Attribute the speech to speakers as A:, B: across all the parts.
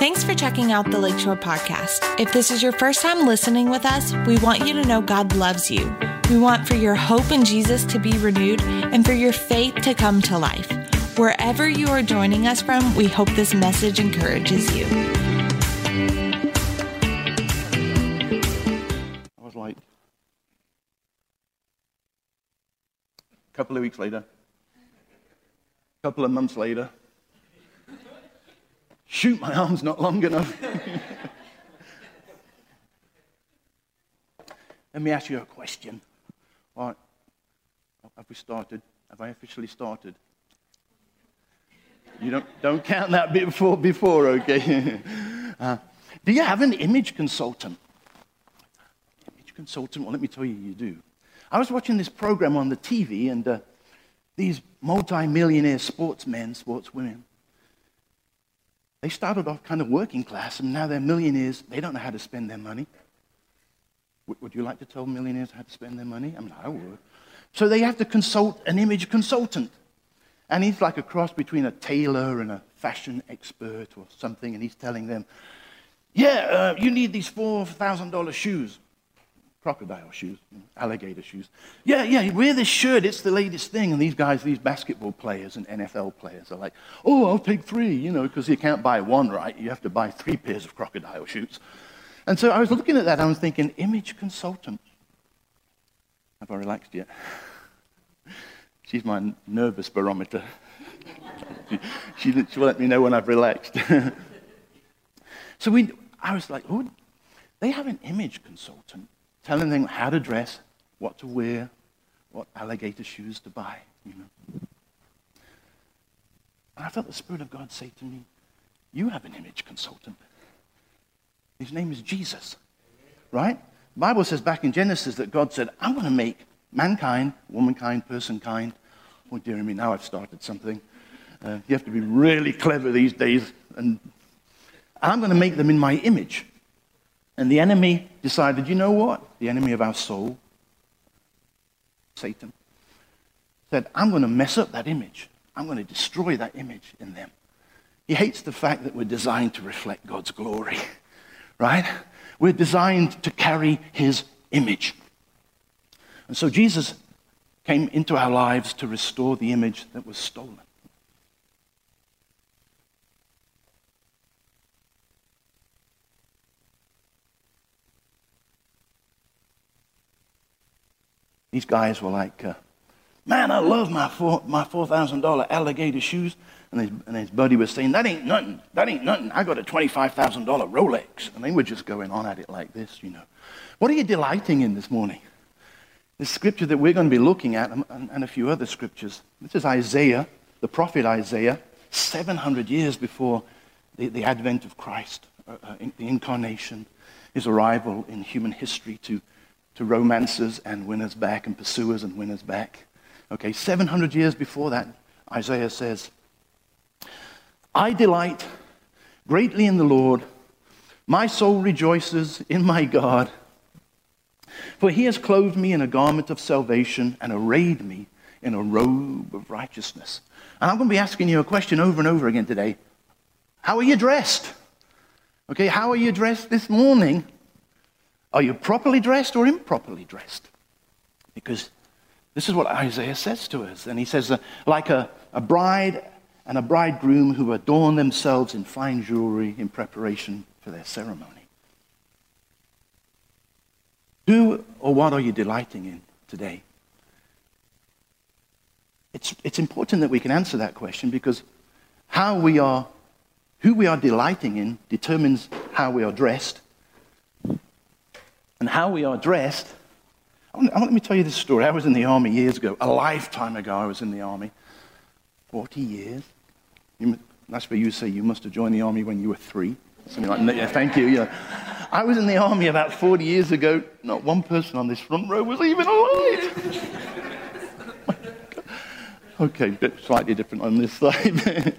A: Thanks for checking out the Lakeshore Podcast. If this is your first time listening with us, we want you to know God loves you. We want for your hope in Jesus to be renewed and for your faith to come to life. Wherever you are joining us from, we hope this message encourages you.
B: I was like, a couple of weeks later, a couple of months later, shoot, my arm's not long enough. Let me ask you a question. All right, have we started? Have I officially started? You don't, don't count that bit before, before okay? uh, do you have an image consultant? Image consultant? Well, let me tell you, you do. I was watching this program on the TV, and uh, these multi-millionaire sportsmen, sportswomen, they started off kind of working class, and now they're millionaires. They don't know how to spend their money. Would you like to tell millionaires how to spend their money? I mean, I would. So they have to consult an image consultant. And he's like a cross between a tailor and a fashion expert or something, and he's telling them, Yeah, uh, you need these $4,000 shoes. Crocodile shoes, alligator shoes. Yeah, yeah, wear this shirt, it's the latest thing. And these guys, these basketball players and NFL players are like, Oh, I'll take three, you know, because you can't buy one, right? You have to buy three pairs of crocodile shoes. And so I was looking at that, I was thinking, image consultant. Have I relaxed yet? She's my nervous barometer. she, she, will let me know when I've relaxed. so we, I was like, oh, they have an image consultant telling them how to dress, what to wear, what alligator shoes to buy, you know. And I felt the Spirit of God say to me, you have an image consultant. His name is Jesus, right? The Bible says back in Genesis that God said, I'm going to make mankind, womankind, personkind, Oh, dear me, now I've started something. Uh, you have to be really clever these days. And I'm going to make them in my image. And the enemy decided, you know what? The enemy of our soul, Satan, said, I'm going to mess up that image. I'm going to destroy that image in them. He hates the fact that we're designed to reflect God's glory, right? We're designed to carry his image. And so Jesus came into our lives to restore the image that was stolen. These guys were like, uh, man, I love my, four, my $4,000 alligator shoes. And his, and his buddy was saying, that ain't nothing. That ain't nothing. I got a $25,000 Rolex. And they were just going on at it like this, you know. What are you delighting in this morning? The scripture that we're going to be looking at, and, and a few other scriptures. This is Isaiah, the prophet Isaiah, 700 years before the, the advent of Christ, uh, uh, the incarnation, his arrival in human history to, to romancers and winners back and pursuers and winners back. Okay, 700 years before that, Isaiah says, I delight greatly in the Lord. My soul rejoices in my God. For he has clothed me in a garment of salvation and arrayed me in a robe of righteousness. And I'm going to be asking you a question over and over again today. How are you dressed? Okay, how are you dressed this morning? Are you properly dressed or improperly dressed? Because this is what Isaiah says to us. And he says, uh, like a, a bride and a bridegroom who adorn themselves in fine jewelry in preparation for their ceremony. Who or what are you delighting in today? It's, it's important that we can answer that question because how we are, who we are delighting in determines how we are dressed. And how we are dressed, let me tell you this story. I was in the army years ago, a lifetime ago, I was in the army. 40 years. You, that's where you say you must have joined the army when you were three. Something like, yeah, thank you. Yeah. I was in the army about 40 years ago. Not one person on this front row was even alive. okay, bit slightly different on this side.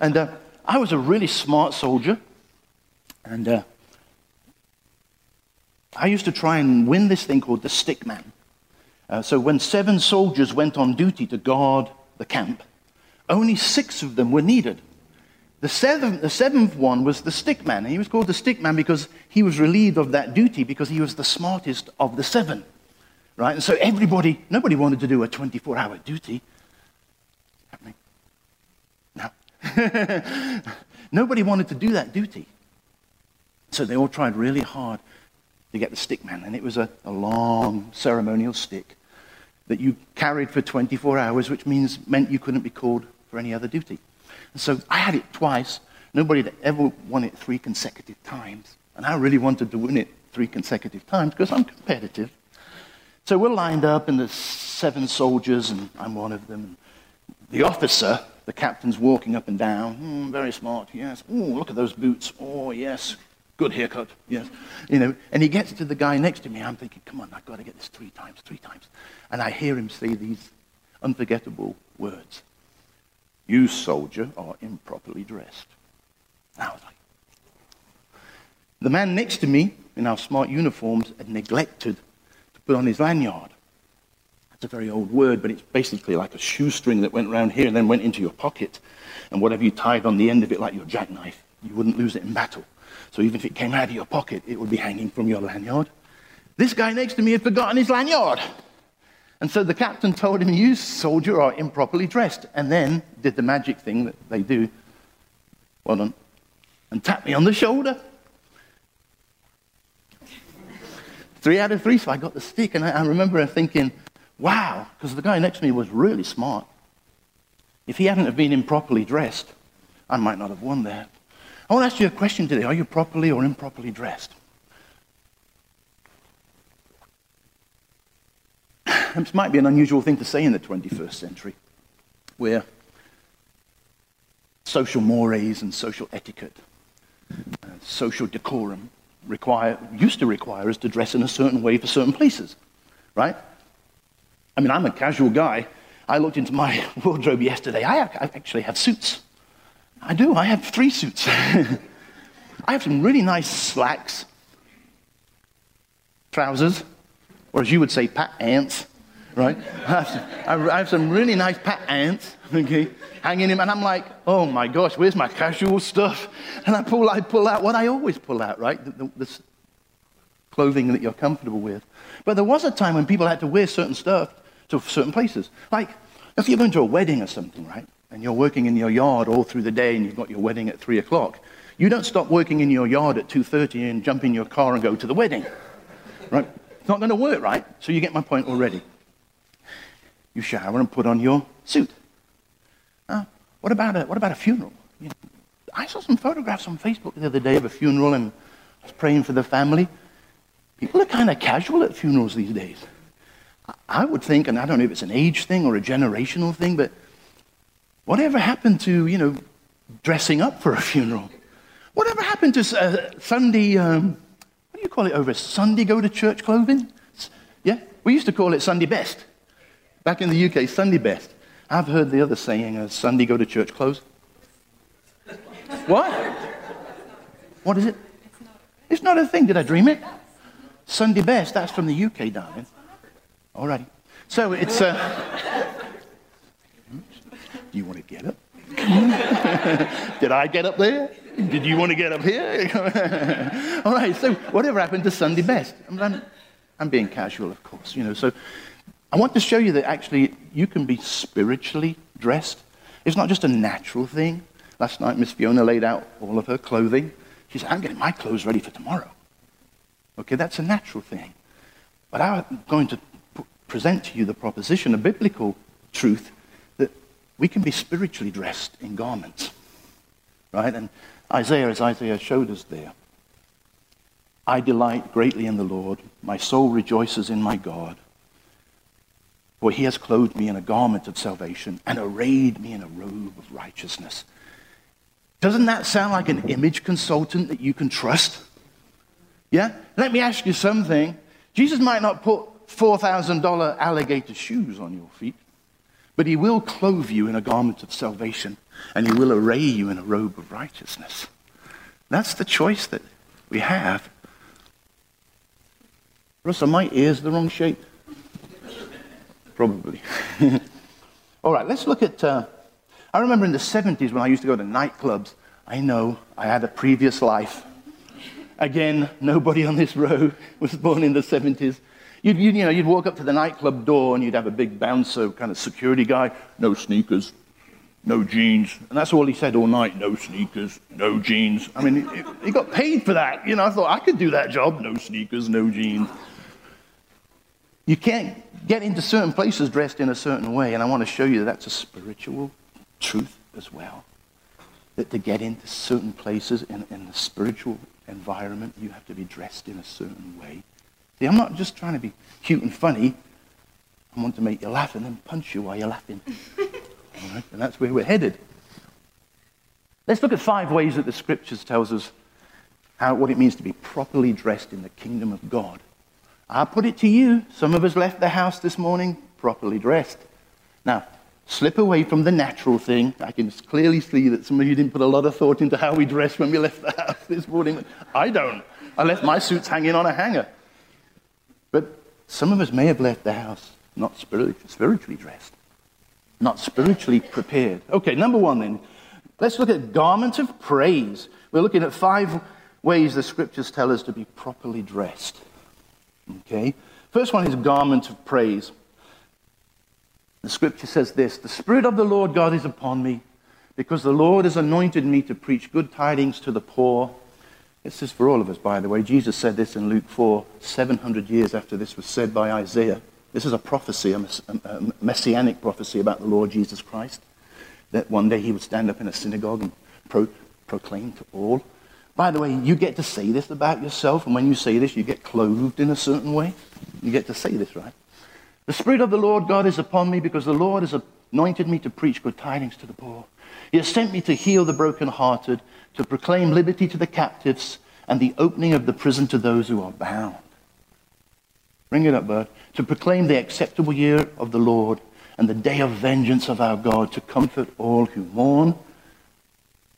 B: and uh, I was a really smart soldier. And uh, I used to try and win this thing called the stick man. Uh, so when seven soldiers went on duty to guard the camp, only six of them were needed. The seventh, the seventh one was the stick man. He was called the stick man because he was relieved of that duty because he was the smartest of the seven. Right? And so everybody, nobody wanted to do a 24 hour duty. No. nobody wanted to do that duty. So they all tried really hard to get the stick man. And it was a, a long ceremonial stick that you carried for 24 hours, which means meant you couldn't be called for any other duty. And so I had it twice. Nobody had ever won it three consecutive times. And I really wanted to win it three consecutive times because I'm competitive. So we're lined up, and there's seven soldiers, and I'm one of them. The officer, the captain's walking up and down. Mm, very smart, yes. Oh, look at those boots. Oh, yes. Good haircut, yes. You know, and he gets to the guy next to me. I'm thinking, come on, I've got to get this three times, three times. And I hear him say these unforgettable words. You, soldier, are improperly dressed. And I was like, the man next to me in our smart uniforms had neglected to put on his lanyard. That's a very old word, but it's basically like a shoestring that went around here and then went into your pocket. And whatever you tied on the end of it, like your jackknife, you wouldn't lose it in battle. So even if it came out of your pocket, it would be hanging from your lanyard. This guy next to me had forgotten his lanyard. And so the captain told him, You, soldier, are improperly dressed. And then did the magic thing that they do. Well done. And tapped me on the shoulder. Three out of three, so I got the stick. And I, I remember thinking, wow, because the guy next to me was really smart. If he hadn't have been improperly dressed, I might not have won that. I want to ask you a question today. Are you properly or improperly dressed? This might be an unusual thing to say in the 21st century, where social mores and social etiquette, uh, social decorum require, used to require us to dress in a certain way for certain places, right? I mean, I'm a casual guy. I looked into my wardrobe yesterday. I, I actually have suits. I do. I have three suits. I have some really nice slacks, trousers, or as you would say, pat ants right? I have, some, really nice pat ants, okay, hanging in, and I'm like, oh my gosh, where's my casual stuff? And I pull, I pull out what I always pull out, right? The, the, the clothing that you're comfortable with. But there was a time when people had to wear certain stuff to certain places. Like, if you're going to a wedding or something, right? And you're working in your yard all through the day and you've got your wedding at 3 o'clock. You don't stop working in your yard at 2.30 and jump in your car and go to the wedding, right? It's not going to work, right? So you get my point already you shower and put on your suit. Uh, what, about a, what about a funeral? You know, I saw some photographs on Facebook the other day of a funeral and I was praying for the family. People are kind of casual at funerals these days. I would think, and I don't know if it's an age thing or a generational thing, but whatever happened to, you know, dressing up for a funeral? Whatever happened to uh, Sunday, um, what do you call it over? Sunday go to church clothing? Yeah? We used to call it Sunday best. Back in the UK, Sunday best. I've heard the other saying, uh, Sunday go to church clothes. what? What is it? It's not a thing. Did I dream it? Sunday best. That's from the UK, darling. Alrighty. So it's. Uh, do you want to get up? Did I get up there? Did you want to get up here? All right. So whatever happened to Sunday best? I'm, I'm being casual, of course. You know. So I want to show you that actually you can be spiritually dressed. It's not just a natural thing. Last night, Miss Fiona laid out all of her clothing. She said, I'm getting my clothes ready for tomorrow. Okay, that's a natural thing. But I'm going to present to you the proposition, a biblical truth, we can be spiritually dressed in garments. Right? And Isaiah, as Isaiah showed us there, I delight greatly in the Lord. My soul rejoices in my God. For he has clothed me in a garment of salvation and arrayed me in a robe of righteousness. Doesn't that sound like an image consultant that you can trust? Yeah? Let me ask you something. Jesus might not put $4,000 alligator shoes on your feet, but he will clothe you in a garment of salvation and he will array you in a robe of righteousness. That's the choice that we have. Russell, my ear's the wrong shape. Probably. All right, let's look at. Uh, I remember in the 70s when I used to go to nightclubs, I know I had a previous life. Again, nobody on this row was born in the 70s. You'd, you'd, you know, you'd walk up to the nightclub door and you'd have a big bouncer kind of security guy, no sneakers, no jeans. And that's all he said all night no sneakers, no jeans. I mean, he, got paid for that. You know, I thought I could do that job no sneakers, no jeans. You can't get into certain places dressed in a certain way, and I want to show you that that's a spiritual truth as well. That to get into certain places in, in the spiritual environment, you have to be dressed in a certain way. See, I'm not just trying to be cute and funny. I want to make you laugh and then punch you while you're laughing. All right? And that's where we're headed. Let's look at five ways that the scriptures tells us how, what it means to be properly dressed in the kingdom of God. I'll put it to you. Some of us left the house this morning properly dressed. Now, slip away from the natural thing. I can clearly see that some of you didn't put a lot of thought into how we dressed when we left the house this morning. I don't. I left my suits hanging on a hanger. But some of us may have left the house not spiritually dressed, not spiritually prepared. Okay, number one then. Let's look at garment of praise. We're looking at five ways the scriptures tell us to be properly dressed. Okay? First one is garment of praise. The scripture says this The Spirit of the Lord God is upon me, because the Lord has anointed me to preach good tidings to the poor. This is for all of us, by the way. Jesus said this in Luke 4, 700 years after this was said by Isaiah. This is a prophecy, a messianic prophecy about the Lord Jesus Christ, that one day he would stand up in a synagogue and pro- proclaim to all. By the way, you get to say this about yourself, and when you say this, you get clothed in a certain way. You get to say this, right? The Spirit of the Lord God is upon me because the Lord is has anointed me to preach good tidings to the poor. He has sent me to heal the brokenhearted, to proclaim liberty to the captives, and the opening of the prison to those who are bound. Bring it up, Bert. To proclaim the acceptable year of the Lord and the day of vengeance of our God, to comfort all who mourn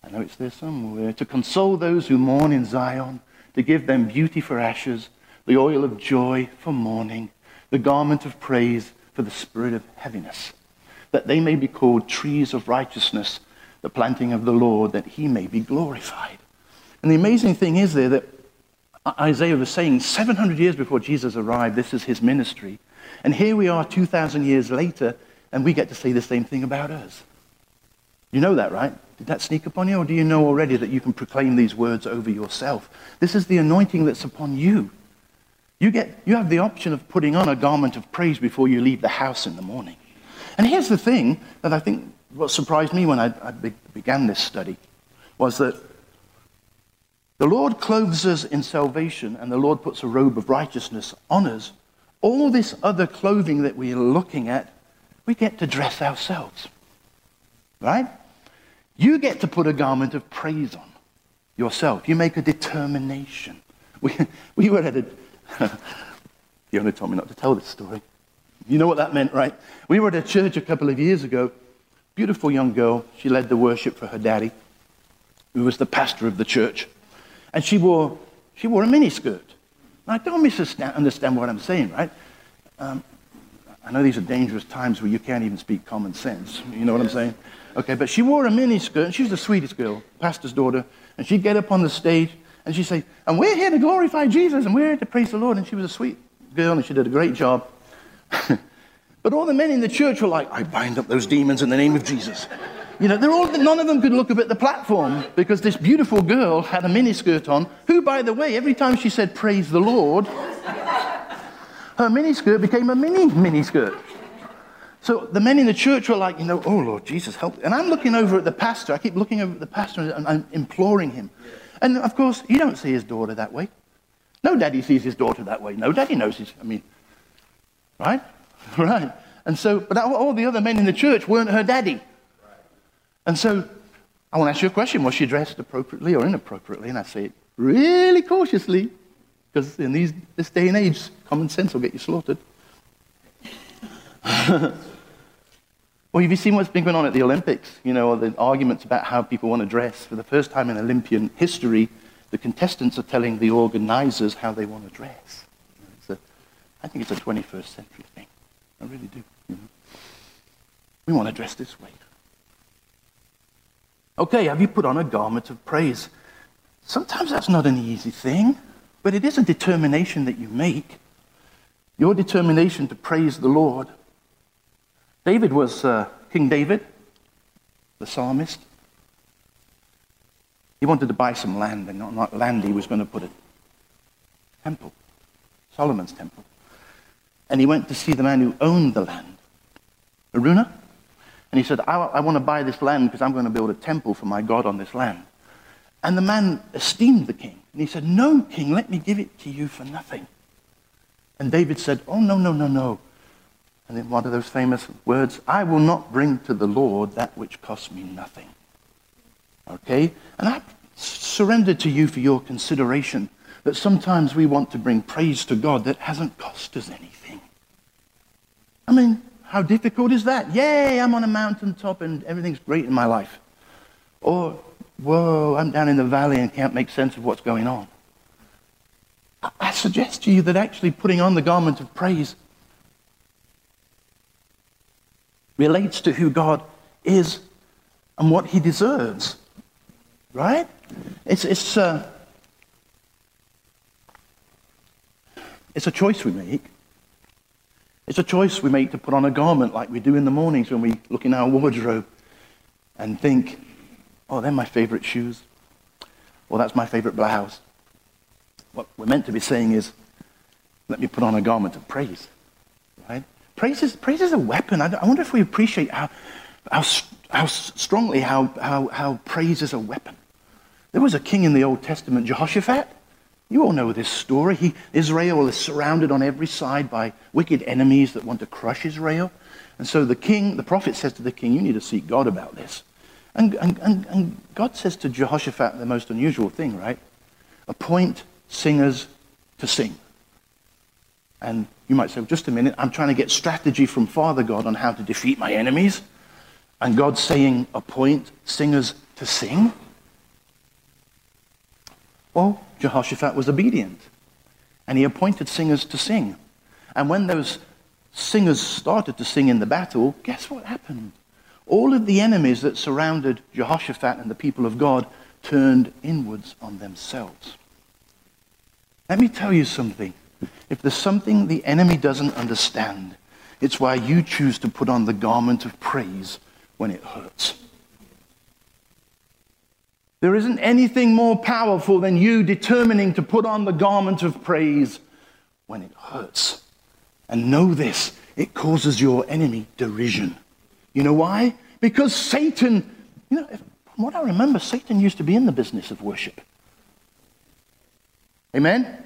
B: I know it's there somewhere. To console those who mourn in Zion, to give them beauty for ashes, the oil of joy for mourning, the garment of praise for the spirit of heaviness, that they may be called trees of righteousness, the planting of the Lord, that he may be glorified. And the amazing thing is there that Isaiah was saying 700 years before Jesus arrived, this is his ministry. And here we are 2,000 years later, and we get to say the same thing about us. You know that, right? Did that sneak upon you? Or do you know already that you can proclaim these words over yourself? This is the anointing that's upon you. You, get, you have the option of putting on a garment of praise before you leave the house in the morning. And here's the thing that I think what surprised me when I, I began this study was that the Lord clothes us in salvation and the Lord puts a robe of righteousness on us. All this other clothing that we're looking at, we get to dress ourselves. Right? You get to put a garment of praise on yourself. You make a determination. We, we were at a. Fiona told me not to tell this story. You know what that meant, right? We were at a church a couple of years ago. Beautiful young girl. She led the worship for her daddy, who was the pastor of the church. And she wore, she wore a miniskirt. Now, don't misunderstand what I'm saying, right? Um, I know these are dangerous times where you can't even speak common sense. You know what I'm saying? Okay, but she wore a miniskirt, and she was the sweetest girl, pastor's daughter, and she'd get up on the stage, and she'd say, and we're here to glorify Jesus, and we're here to praise the Lord, and she was a sweet girl, and she did a great job. but all the men in the church were like, I bind up those demons in the name of Jesus. You know, they're all, none of them could look up at the platform because this beautiful girl had a miniskirt on, who, by the way, every time she said, praise the Lord, her miniskirt became a mini miniskirt. So the men in the church were like, you know, oh Lord Jesus, help. And I'm looking over at the pastor. I keep looking over at the pastor and I'm imploring him. And of course, he don't see his daughter that way. No daddy sees his daughter that way. No daddy knows his, I mean, right? Right. And so, but all the other men in the church weren't her daddy. And so I want to ask you a question. Was she dressed appropriately or inappropriately? And I say it really cautiously because in these, this day and age, common sense will get you slaughtered. Well, have you seen what's been going on at the Olympics? You know, the arguments about how people want to dress. For the first time in Olympian history, the contestants are telling the organizers how they want to dress. I think it's a 21st century thing. I really do. You know? We want to dress this way. Okay, have you put on a garment of praise? Sometimes that's not an easy thing, but it is a determination that you make. Your determination to praise the Lord. David was uh, King David, the psalmist. He wanted to buy some land, and on that land he was going to put a temple, Solomon's temple. And he went to see the man who owned the land, Araunah. And he said, I, I want to buy this land because I'm going to build a temple for my God on this land. And the man esteemed the king. And he said, No, king, let me give it to you for nothing. And David said, Oh, no, no, no, no. And then one of those famous words, I will not bring to the Lord that which costs me nothing. Okay? And I surrender to you for your consideration that sometimes we want to bring praise to God that hasn't cost us anything. I mean, how difficult is that? Yay, I'm on a mountaintop and everything's great in my life. Or, whoa, I'm down in the valley and can't make sense of what's going on. I suggest to you that actually putting on the garment of praise relates to who God is and what he deserves. Right? It's, it's, uh, it's a choice we make. It's a choice we make to put on a garment like we do in the mornings when we look in our wardrobe and think, oh, they're my favorite shoes. Or that's my favorite blouse. What we're meant to be saying is, let me put on a garment of praise. Right? Praise is, praise is a weapon. I, I wonder if we appreciate how, how, how strongly how, how, how praise is a weapon. There was a king in the Old Testament, Jehoshaphat. You all know this story. He, Israel is surrounded on every side by wicked enemies that want to crush Israel. And so the king, the prophet says to the king, You need to seek God about this. And, and, and, and God says to Jehoshaphat the most unusual thing, right? Appoint singers to sing. And you might say, well, just a minute, I'm trying to get strategy from Father God on how to defeat my enemies. And God's saying, appoint singers to sing. Well, Jehoshaphat was obedient, and he appointed singers to sing. And when those singers started to sing in the battle, guess what happened? All of the enemies that surrounded Jehoshaphat and the people of God turned inwards on themselves. Let me tell you something. If there's something the enemy doesn't understand, it's why you choose to put on the garment of praise when it hurts. There isn't anything more powerful than you determining to put on the garment of praise when it hurts. And know this it causes your enemy derision. You know why? Because Satan, you know, from what I remember, Satan used to be in the business of worship. Amen?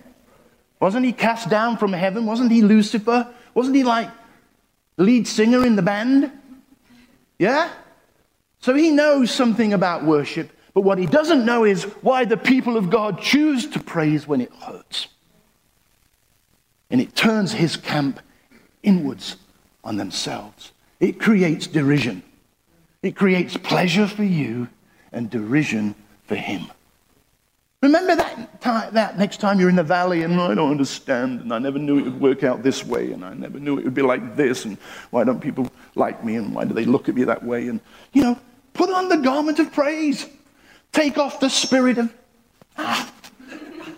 B: Wasn't he cast down from heaven? Wasn't he Lucifer? Wasn't he like the lead singer in the band? Yeah? So he knows something about worship. But what he doesn't know is why the people of God choose to praise when it hurts. And it turns his camp inwards on themselves. It creates derision. It creates pleasure for you and derision for him. Remember that, time, that next time you're in the valley and I don't understand and I never knew it would work out this way and I never knew it would be like this and why don't people like me and why do they look at me that way? And, you know, put on the garment of praise. Take off the spirit of.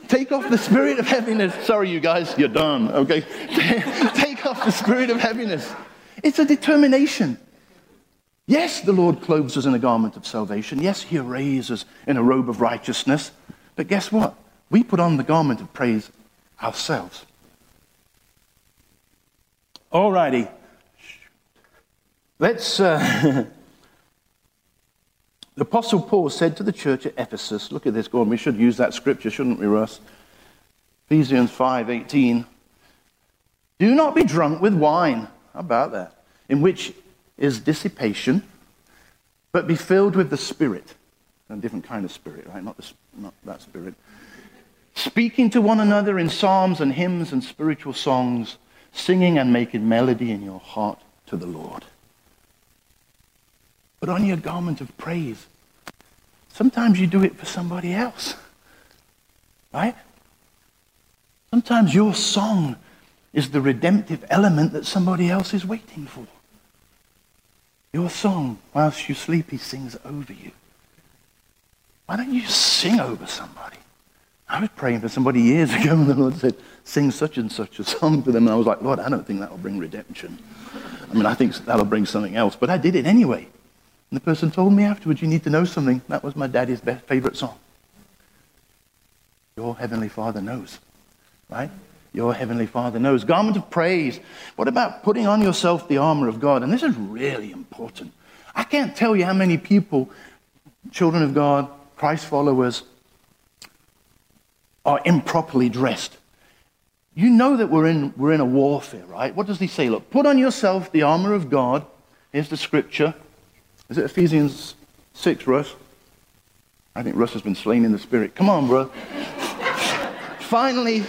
B: Take off the spirit of heaviness. Sorry, you guys, you're done, okay? take off the spirit of heaviness. It's a determination. Yes, the Lord clothes us in a garment of salvation. Yes, He arrays us in a robe of righteousness. But guess what? We put on the garment of praise ourselves. All righty. Let's. Uh, The Apostle Paul said to the church at Ephesus, look at this, Gordon, we should use that scripture, shouldn't we, Russ? Ephesians 5:18. Do not be drunk with wine. How about that? In which is dissipation, but be filled with the Spirit. A different kind of spirit, right? Not, the, not that spirit. Speaking to one another in psalms and hymns and spiritual songs, singing and making melody in your heart to the Lord Put on your garment of praise. Sometimes you do it for somebody else. Right? Sometimes your song is the redemptive element that somebody else is waiting for. Your song, whilst you sleep, he sings over you. Why don't you sing over somebody? I was praying for somebody years ago, and the Lord said, Sing such and such a song for them. And I was like, Lord, I don't think that will bring redemption. I mean, I think that'll bring something else. But I did it anyway. And the person told me afterwards, You need to know something. That was my daddy's best, favorite song. Your Heavenly Father knows, right? Your Heavenly Father knows. Garment of praise. What about putting on yourself the armor of God? And this is really important. I can't tell you how many people, children of God, Christ followers, are improperly dressed. You know that we're in, we're in a warfare, right? What does he say? Look, put on yourself the armor of God. Here's the scripture. Is it Ephesians 6, Russ? I think Russ has been slain in the spirit. Come on, bro. finally,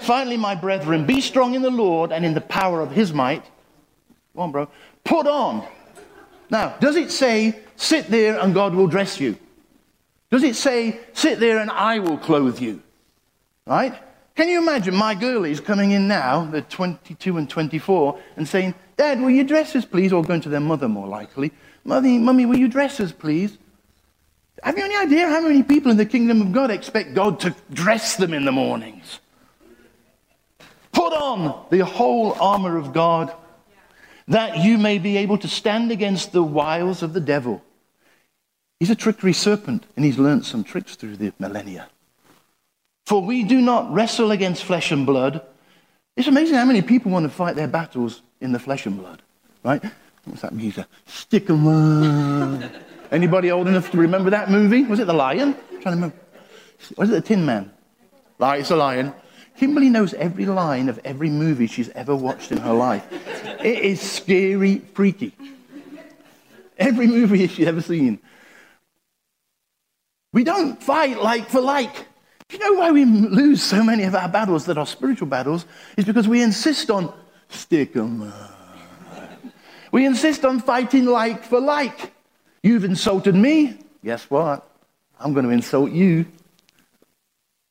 B: finally, my brethren, be strong in the Lord and in the power of his might. Come on, bro. Put on. Now, does it say, sit there and God will dress you? Does it say, sit there and I will clothe you? Right? Can you imagine my girlies coming in now, they're 22 and 24, and saying, Dad, will you dress us, please? Or going to their mother, more likely. Mummy, Mummy, will you dress us, please? Have you any idea how many people in the kingdom of God expect God to dress them in the mornings? Put on the whole armor of God that you may be able to stand against the wiles of the devil. He's a trickery serpent, and he's learned some tricks through the millennia. For we do not wrestle against flesh and blood. It's amazing how many people want to fight their battles in the flesh and blood, right? What's that music? Stick 'em up. Anybody old enough to remember that movie? Was it The Lion? I'm trying to remember. Was it The Tin Man? Right, it's a lion. Kimberly knows every line of every movie she's ever watched in her life. It is scary, freaky. Every movie she's ever seen. We don't fight like for like. Do you know why we lose so many of our battles that are spiritual battles? Is because we insist on stick 'em We insist on fighting like for like. You've insulted me. Guess what? I'm going to insult you.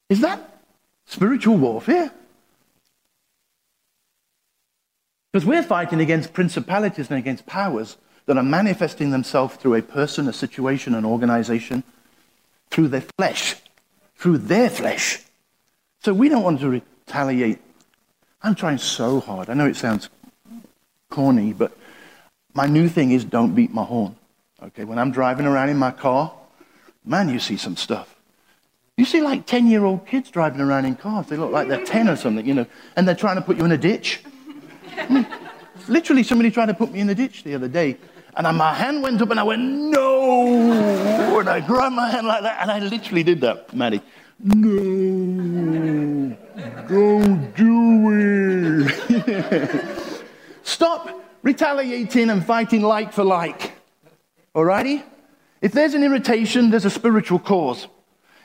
B: Is that spiritual warfare? Because we're fighting against principalities and against powers that are manifesting themselves through a person, a situation, an organization, through their flesh through their flesh. So we don't want to retaliate. I'm trying so hard. I know it sounds corny, but my new thing is don't beat my horn. Okay, when I'm driving around in my car, man, you see some stuff. You see like 10 year old kids driving around in cars. They look like they're 10 or something, you know, and they're trying to put you in a ditch. Mean, hmm. literally, somebody tried to put me in the ditch the other day. And my hand went up and I went, no. And I grabbed my hand like that. And I literally did that, Maddie. No, don't do it. Stop retaliating and fighting like for like. Alrighty? If there's an irritation, there's a spiritual cause.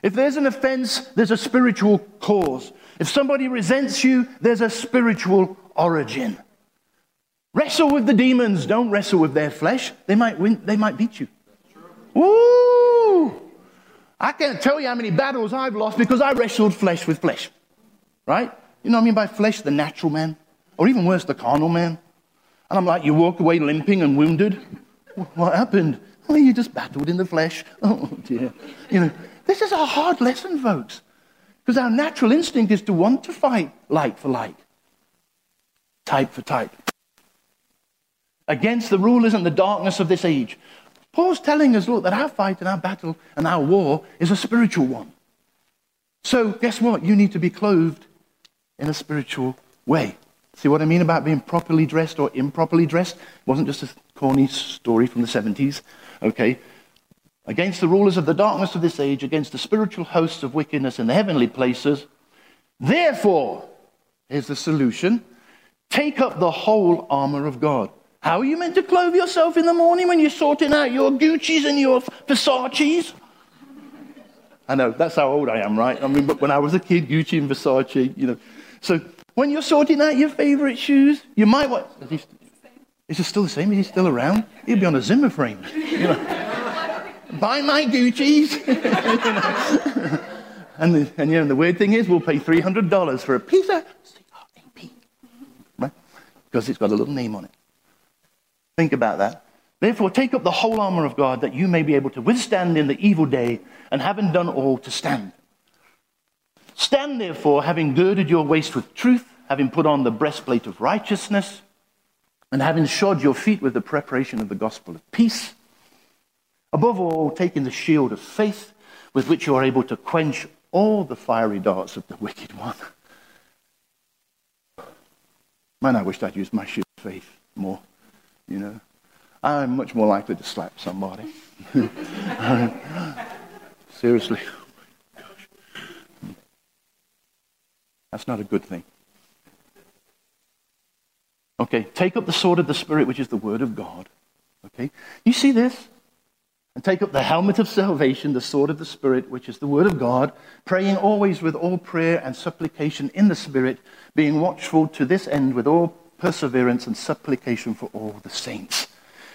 B: If there's an offense, there's a spiritual cause. If somebody resents you, there's a spiritual origin. Wrestle with the demons. Don't wrestle with their flesh. They might win, they might beat you. Woo! I can't tell you how many battles I've lost because I wrestled flesh with flesh. Right? You know what I mean by flesh? The natural man. Or even worse, the carnal man. And I'm like, you walk away limping and wounded. What happened? Well, you just battled in the flesh. Oh, dear. You know, this is a hard lesson, folks. Because our natural instinct is to want to fight like for like, type for type against the rulers and the darkness of this age. Paul's telling us, look, that our fight and our battle and our war is a spiritual one. So, guess what? You need to be clothed in a spiritual way. See what I mean about being properly dressed or improperly dressed? It wasn't just a corny story from the 70s. Okay. Against the rulers of the darkness of this age, against the spiritual hosts of wickedness in the heavenly places. Therefore, here's the solution take up the whole armor of God how are you meant to clothe yourself in the morning when you're sorting out your Gucci's and your Versace's? I know, that's how old I am, right? I mean, but when I was a kid, Gucci and Versace, you know. So when you're sorting out your favorite shoes, you might want. Is, is he still the same? Is he still around? He'd be on a Zimmer frame. You know. Buy my Gucci's. and, the, and, you know, the weird thing is, we'll pay $300 for a pizza, C-R-A-P. Right? Because it's got a little name on it. Think about that. Therefore, take up the whole armor of God that you may be able to withstand in the evil day, and having done all, to stand. Stand therefore, having girded your waist with truth, having put on the breastplate of righteousness, and having shod your feet with the preparation of the gospel of peace. Above all, taking the shield of faith, with which you are able to quench all the fiery darts of the wicked one. Man, I wish I'd used my shield of faith more, you know. I'm much more likely to slap somebody. Seriously. Oh That's not a good thing. Okay, take up the sword of the Spirit, which is the Word of God. Okay, you see this? And take up the helmet of salvation, the sword of the Spirit, which is the Word of God, praying always with all prayer and supplication in the Spirit, being watchful to this end with all perseverance and supplication for all the saints.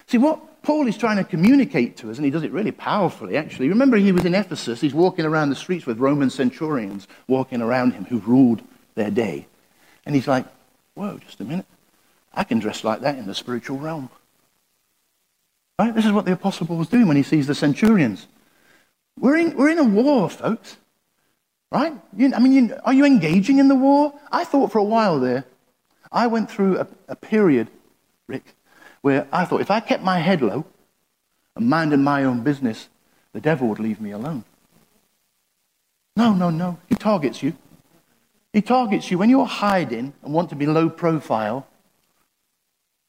B: See, what Paul is trying to communicate to us, and he does it really powerfully, actually. Remember, he was in Ephesus. He's walking around the streets with Roman centurions walking around him who ruled their day. And he's like, whoa, just a minute. I can dress like that in the spiritual realm. Right? This is what the apostle was doing when he sees the centurions. We're in, we're in a war, folks. Right? You, I mean, you, are you engaging in the war? I thought for a while there, I went through a, a period, Rick, where I thought if I kept my head low and minded my own business, the devil would leave me alone. No, no, no. He targets you. He targets you when you're hiding and want to be low profile.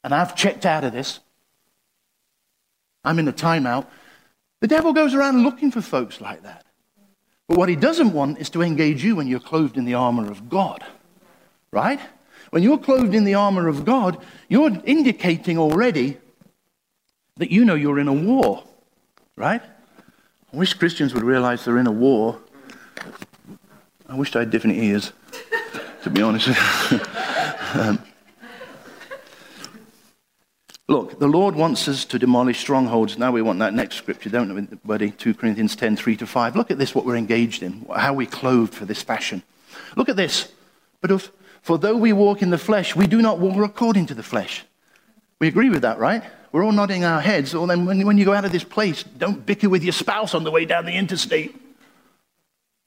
B: And I've checked out of this. I'm in a timeout. The devil goes around looking for folks like that. But what he doesn't want is to engage you when you're clothed in the armor of God. Right? When you're clothed in the armor of God, you're indicating already that you know you're in a war. Right? I wish Christians would realize they're in a war. I wish I had different ears, to be honest. um, Look, the Lord wants us to demolish strongholds. Now we want that next scripture, don't we, buddy? 2 Corinthians 10, 3 to 5. Look at this, what we're engaged in, how we clothed for this fashion. Look at this. But if, for though we walk in the flesh, we do not walk according to the flesh. We agree with that, right? We're all nodding our heads. Or then when, when you go out of this place, don't bicker with your spouse on the way down the interstate.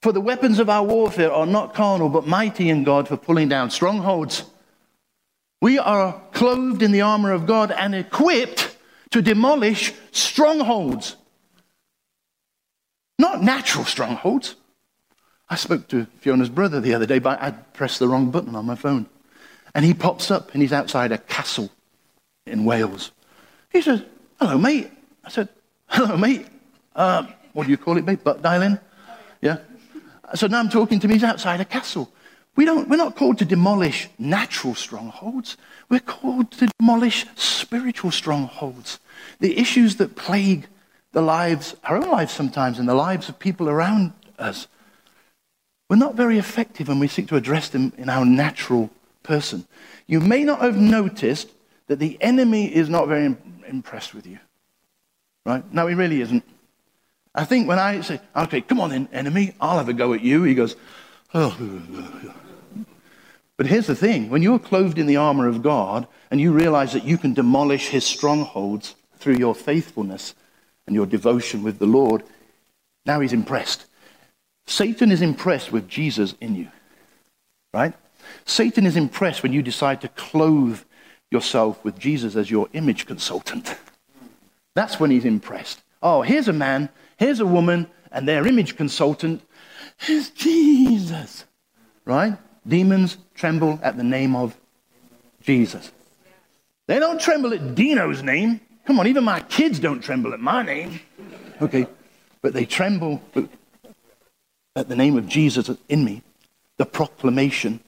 B: For the weapons of our warfare are not carnal, but mighty in God for pulling down strongholds we are clothed in the armor of God and equipped to demolish strongholds. Not natural strongholds. I spoke to Fiona's brother the other day, but I pressed the wrong button on my phone. And he pops up and he's outside a castle in Wales. He says, Hello, mate. I said, Hello, mate. Uh, what do you call it, mate? Butt dialing? Yeah. So now I'm talking to him. He's outside a castle. We don't, we're not called to demolish natural strongholds. We're called to demolish spiritual strongholds. The issues that plague the lives, our own lives sometimes, and the lives of people around us. We're not very effective when we seek to address them in our natural person. You may not have noticed that the enemy is not very impressed with you. Right? No, he really isn't. I think when I say, okay, come on then, enemy, I'll have a go at you, he goes, oh. But here's the thing when you're clothed in the armor of God and you realize that you can demolish his strongholds through your faithfulness and your devotion with the Lord, now he's impressed. Satan is impressed with Jesus in you, right? Satan is impressed when you decide to clothe yourself with Jesus as your image consultant. That's when he's impressed. Oh, here's a man, here's a woman, and their image consultant is Jesus, right? Demons tremble at the name of Jesus. They don't tremble at Dino's name. Come on, even my kids don't tremble at my name. Okay, but they tremble at the name of Jesus in me. The proclamation.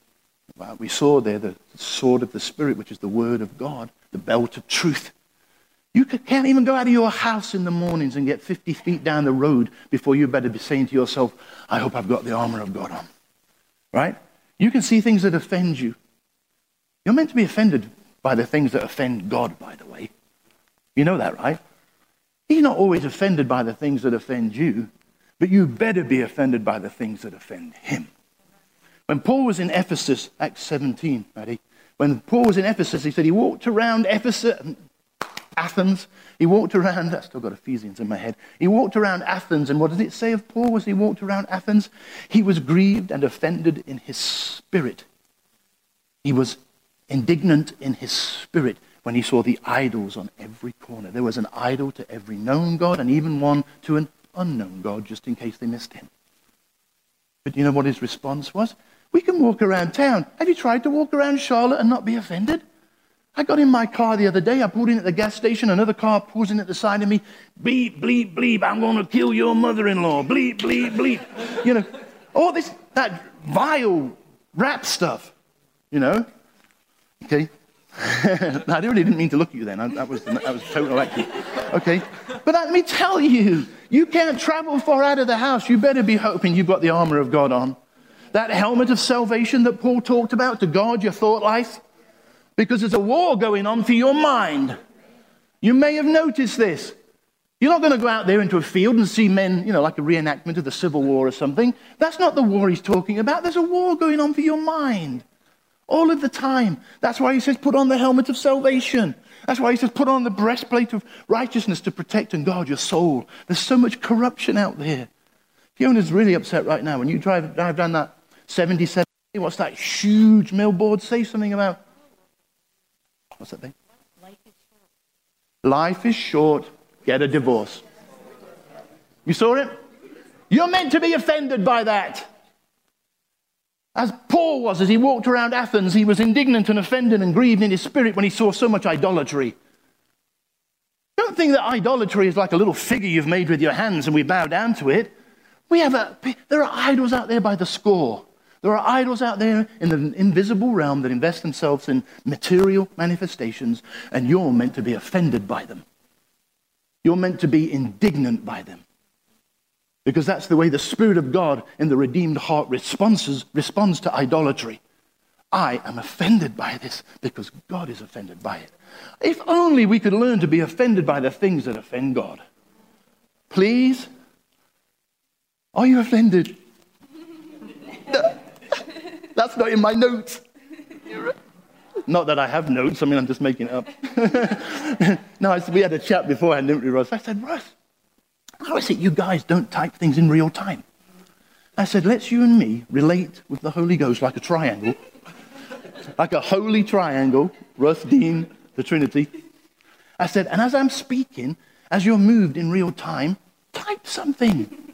B: We saw there the sword of the Spirit, which is the word of God, the belt of truth. You can't even go out of your house in the mornings and get 50 feet down the road before you better be saying to yourself, I hope I've got the armor of God on. Right? You can see things that offend you. You're meant to be offended by the things that offend God, by the way. You know that, right? He's not always offended by the things that offend you, but you better be offended by the things that offend him. When Paul was in Ephesus, Acts 17, Maddie, when Paul was in Ephesus, he said he walked around Ephesus. Athens. He walked around, I've still got Ephesians in my head. He walked around Athens, and what does it say of Paul as he walked around Athens? He was grieved and offended in his spirit. He was indignant in his spirit when he saw the idols on every corner. There was an idol to every known God and even one to an unknown God, just in case they missed him. But you know what his response was? We can walk around town. Have you tried to walk around Charlotte and not be offended? I got in my car the other day. I pulled in at the gas station. Another car pulls in at the side of me. Bleep, bleep, bleep. I'm going to kill your mother in law. Bleep, bleep, bleep. You know, all this, that vile rap stuff, you know. Okay? I really didn't mean to look at you then. I, that, was, that was total acting. Okay? But let me tell you, you can't travel far out of the house. You better be hoping you've got the armor of God on. That helmet of salvation that Paul talked about to guard your thought life. Because there's a war going on for your mind. You may have noticed this. You're not going to go out there into a field and see men, you know, like a reenactment of the Civil War or something. That's not the war he's talking about. There's a war going on for your mind all of the time. That's why he says, put on the helmet of salvation. That's why he says, put on the breastplate of righteousness to protect and guard your soul. There's so much corruption out there. Fiona's really upset right now. When you drive, drive down that 77, what's that huge billboard say something about? What's that thing? Life is short. Life is short. Get a divorce. You saw it? You're meant to be offended by that. As Paul was as he walked around Athens, he was indignant and offended and grieved in his spirit when he saw so much idolatry. Don't think that idolatry is like a little figure you've made with your hands and we bow down to it. We have a, there are idols out there by the score. There are idols out there in the invisible realm that invest themselves in material manifestations, and you're meant to be offended by them. You're meant to be indignant by them. Because that's the way the Spirit of God in the redeemed heart responds, responds to idolatry. I am offended by this because God is offended by it. If only we could learn to be offended by the things that offend God. Please? Are you offended? that's not in my notes. Not that I have notes, I mean, I'm just making it up. no, we had a chat beforehand, didn't we, Russ? I said, Russ, how is it you guys don't type things in real time? I said, let's you and me relate with the Holy Ghost like a triangle, like a holy triangle, Russ, Dean, the Trinity. I said, and as I'm speaking, as you're moved in real time, type something.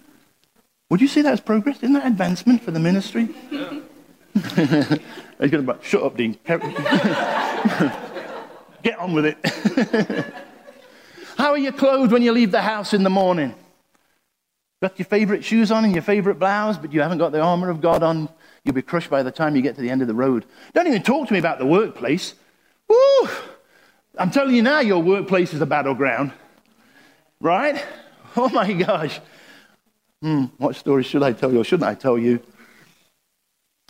B: Would you see that as progress? Isn't that advancement for the ministry? Yeah. He's going to shut up, Dean. Get on with it. How are you clothed when you leave the house in the morning? Got your favorite shoes on and your favorite blouse, but you haven't got the armor of God on. You'll be crushed by the time you get to the end of the road. Don't even talk to me about the workplace. Woo! I'm telling you now, your workplace is a battleground. Right? Oh my gosh. Hmm, what story should I tell you or shouldn't I tell you?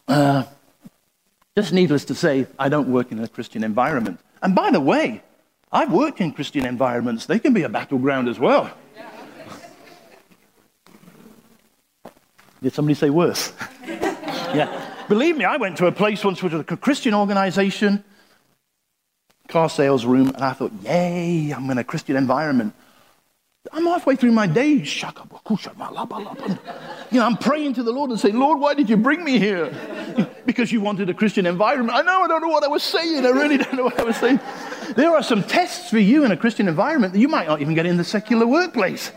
B: Uh, just needless to say, I don't work in a Christian environment. And by the way, I've worked in Christian environments. They can be a battleground as well. Did somebody say worse? yeah. Believe me, I went to a place once which was a Christian organization, car sales room, and I thought, yay, I'm in a Christian environment. I'm halfway through my day. You know, I'm praying to the Lord and saying, Lord, why did you bring me here? because you wanted a Christian environment. I know, I don't know what I was saying. I really don't know what I was saying. There are some tests for you in a Christian environment that you might not even get in the secular workplace.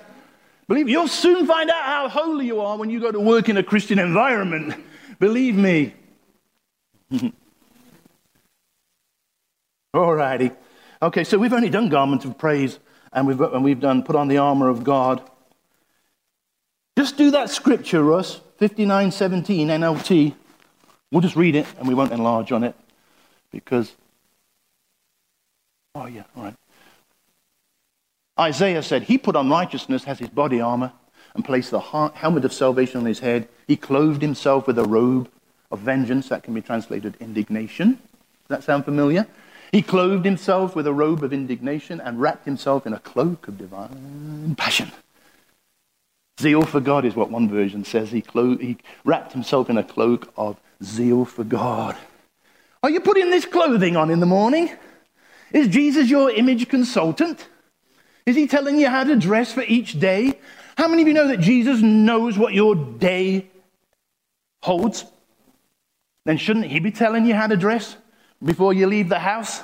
B: Believe me, you'll soon find out how holy you are when you go to work in a Christian environment. Believe me. All righty. Okay, so we've only done garments of praise and we've, and we've done put on the armor of God. Just do that scripture, Russ, 5917 NLT. We'll just read it and we won't enlarge on it because. Oh, yeah, all right. Isaiah said, He put on righteousness as his body armor and placed the helmet of salvation on his head. He clothed himself with a robe of vengeance. That can be translated indignation. Does that sound familiar? He clothed himself with a robe of indignation and wrapped himself in a cloak of divine passion. Zeal for God is what one version says. He, clo- he wrapped himself in a cloak of zeal for God. Are you putting this clothing on in the morning? Is Jesus your image consultant? Is he telling you how to dress for each day? How many of you know that Jesus knows what your day holds? Then shouldn't he be telling you how to dress before you leave the house?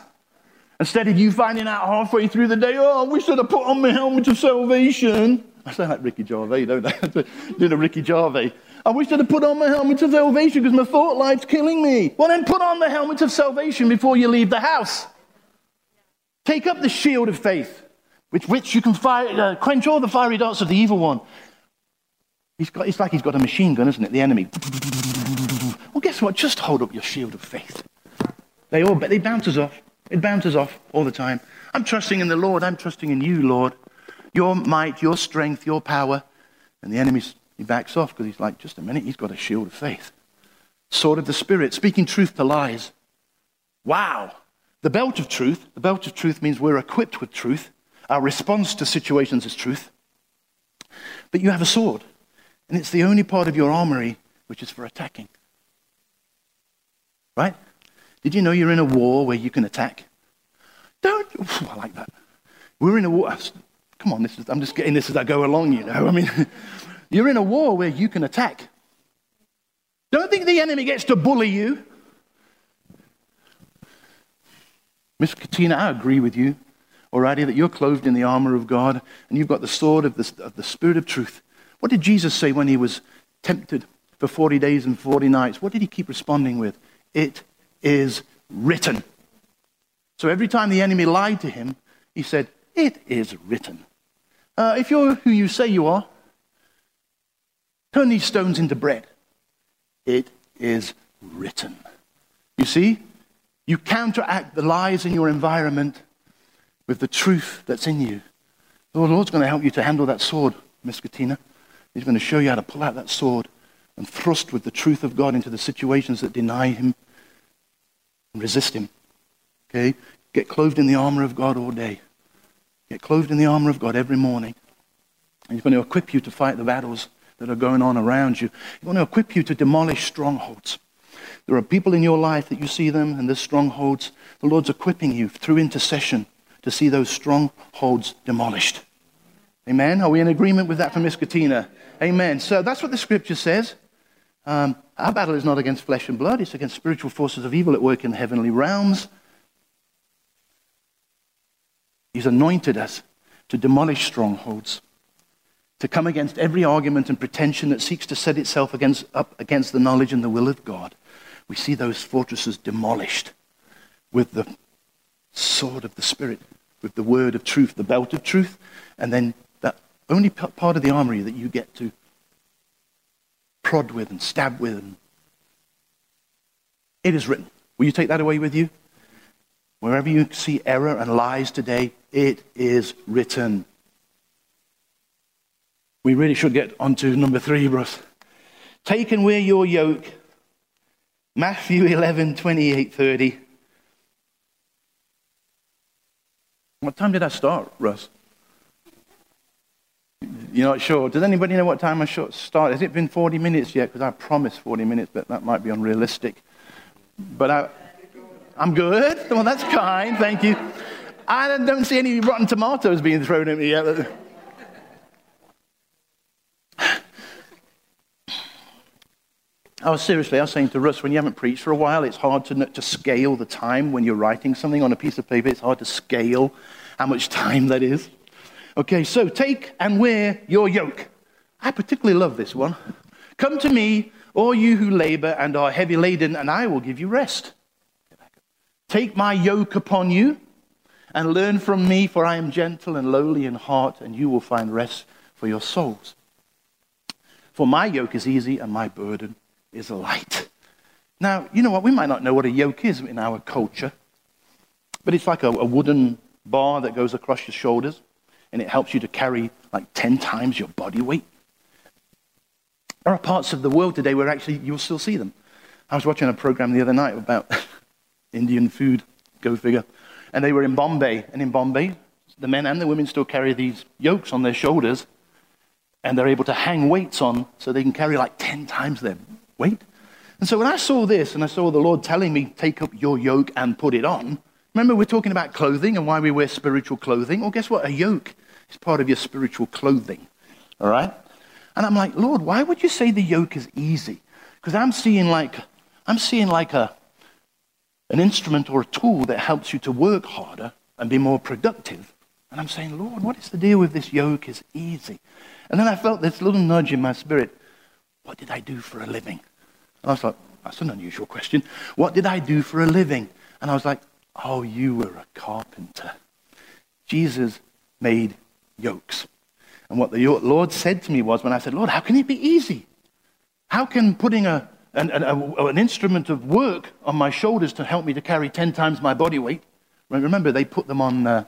B: Instead of you finding out halfway through the day, oh, I wish I'd have put on my helmet of salvation. I sound like Ricky Gervais, don't I? Doing a Ricky Gervais. I wish I'd have put on my helmet of salvation because my thought life's killing me. Well, then put on the helmet of salvation before you leave the house. Take up the shield of faith, with which you can fire, uh, quench all the fiery darts of the evil one. He's got, it's like he's got a machine gun, isn't it? The enemy. Well, guess what? Just hold up your shield of faith. They all but they bounce off. It bounces off all the time. I'm trusting in the Lord. I'm trusting in you, Lord. Your might, your strength, your power. And the enemy he backs off because he's like, just a minute, he's got a shield of faith. Sword of the Spirit, speaking truth to lies. Wow. The belt of truth, the belt of truth means we're equipped with truth. Our response to situations is truth. But you have a sword, and it's the only part of your armory which is for attacking. Right? Did you know you're in a war where you can attack? Don't. I like that. We're in a war. Come on, is, I'm just getting this as I go along, you know. I mean, you're in a war where you can attack. Don't think the enemy gets to bully you. Miss Katina, I agree with you already that you're clothed in the armor of God and you've got the sword of the, of the Spirit of truth. What did Jesus say when he was tempted for 40 days and 40 nights? What did he keep responding with? It is written. So every time the enemy lied to him, he said, It is written. Uh, if you're who you say you are, turn these stones into bread. It is written. You see, you counteract the lies in your environment with the truth that's in you. The Lord's going to help you to handle that sword, Miss Katina. He's going to show you how to pull out that sword and thrust with the truth of God into the situations that deny Him and resist Him. Okay? Get clothed in the armor of God all day. Get clothed in the armor of God every morning. And He's going to equip you to fight the battles that are going on around you. He's going to equip you to demolish strongholds. There are people in your life that you see them and there's strongholds. The Lord's equipping you through intercession to see those strongholds demolished. Amen. Are we in agreement with that from Miss Katina? Amen. So that's what the scripture says. Um, our battle is not against flesh and blood, it's against spiritual forces of evil at work in heavenly realms. He's anointed us to demolish strongholds, to come against every argument and pretension that seeks to set itself against, up against the knowledge and the will of God. We see those fortresses demolished with the sword of the Spirit, with the word of truth, the belt of truth, and then that only part of the armory that you get to prod with and stab with. And it is written. Will you take that away with you? Wherever you see error and lies today, it is written. We really should get on to number three, Bruce. Take and wear your yoke. Matthew 11, 28, 30. What time did I start, Russ? You're not sure. Does anybody know what time I should start? Has it been 40 minutes yet? Because I promised 40 minutes, but that might be unrealistic. But I, I'm good. Well, that's kind. Thank you. I don't see any rotten tomatoes being thrown at me yet. I was seriously, I was saying to Russ, when you haven't preached for a while, it's hard to, to scale the time when you're writing something on a piece of paper. It's hard to scale how much time that is. Okay, so take and wear your yoke. I particularly love this one. Come to me, all you who labor and are heavy laden, and I will give you rest. Take my yoke upon you and learn from me, for I am gentle and lowly in heart, and you will find rest for your souls. For my yoke is easy and my burden is light. Now, you know what? We might not know what a yoke is in our culture, but it's like a, a wooden bar that goes across your shoulders and it helps you to carry like 10 times your body weight. There are parts of the world today where actually you'll still see them. I was watching a program the other night about Indian food, go figure. And they were in Bombay. And in Bombay, the men and the women still carry these yokes on their shoulders. And they're able to hang weights on so they can carry like 10 times their weight. And so when I saw this and I saw the Lord telling me, take up your yoke and put it on, Remember, we're talking about clothing and why we wear spiritual clothing. Well, guess what? A yoke is part of your spiritual clothing. All right? And I'm like, Lord, why would you say the yoke is easy? Because I'm seeing like, I'm seeing like a, an instrument or a tool that helps you to work harder and be more productive. And I'm saying, Lord, what is the deal with this yoke is easy? And then I felt this little nudge in my spirit. What did I do for a living? And I was like, that's an unusual question. What did I do for a living? And I was like, oh, you were a carpenter. Jesus made yokes. And what the Lord said to me was when I said, Lord, how can it be easy? How can putting a, an, a, an instrument of work on my shoulders to help me to carry 10 times my body weight? Remember, they put them on uh,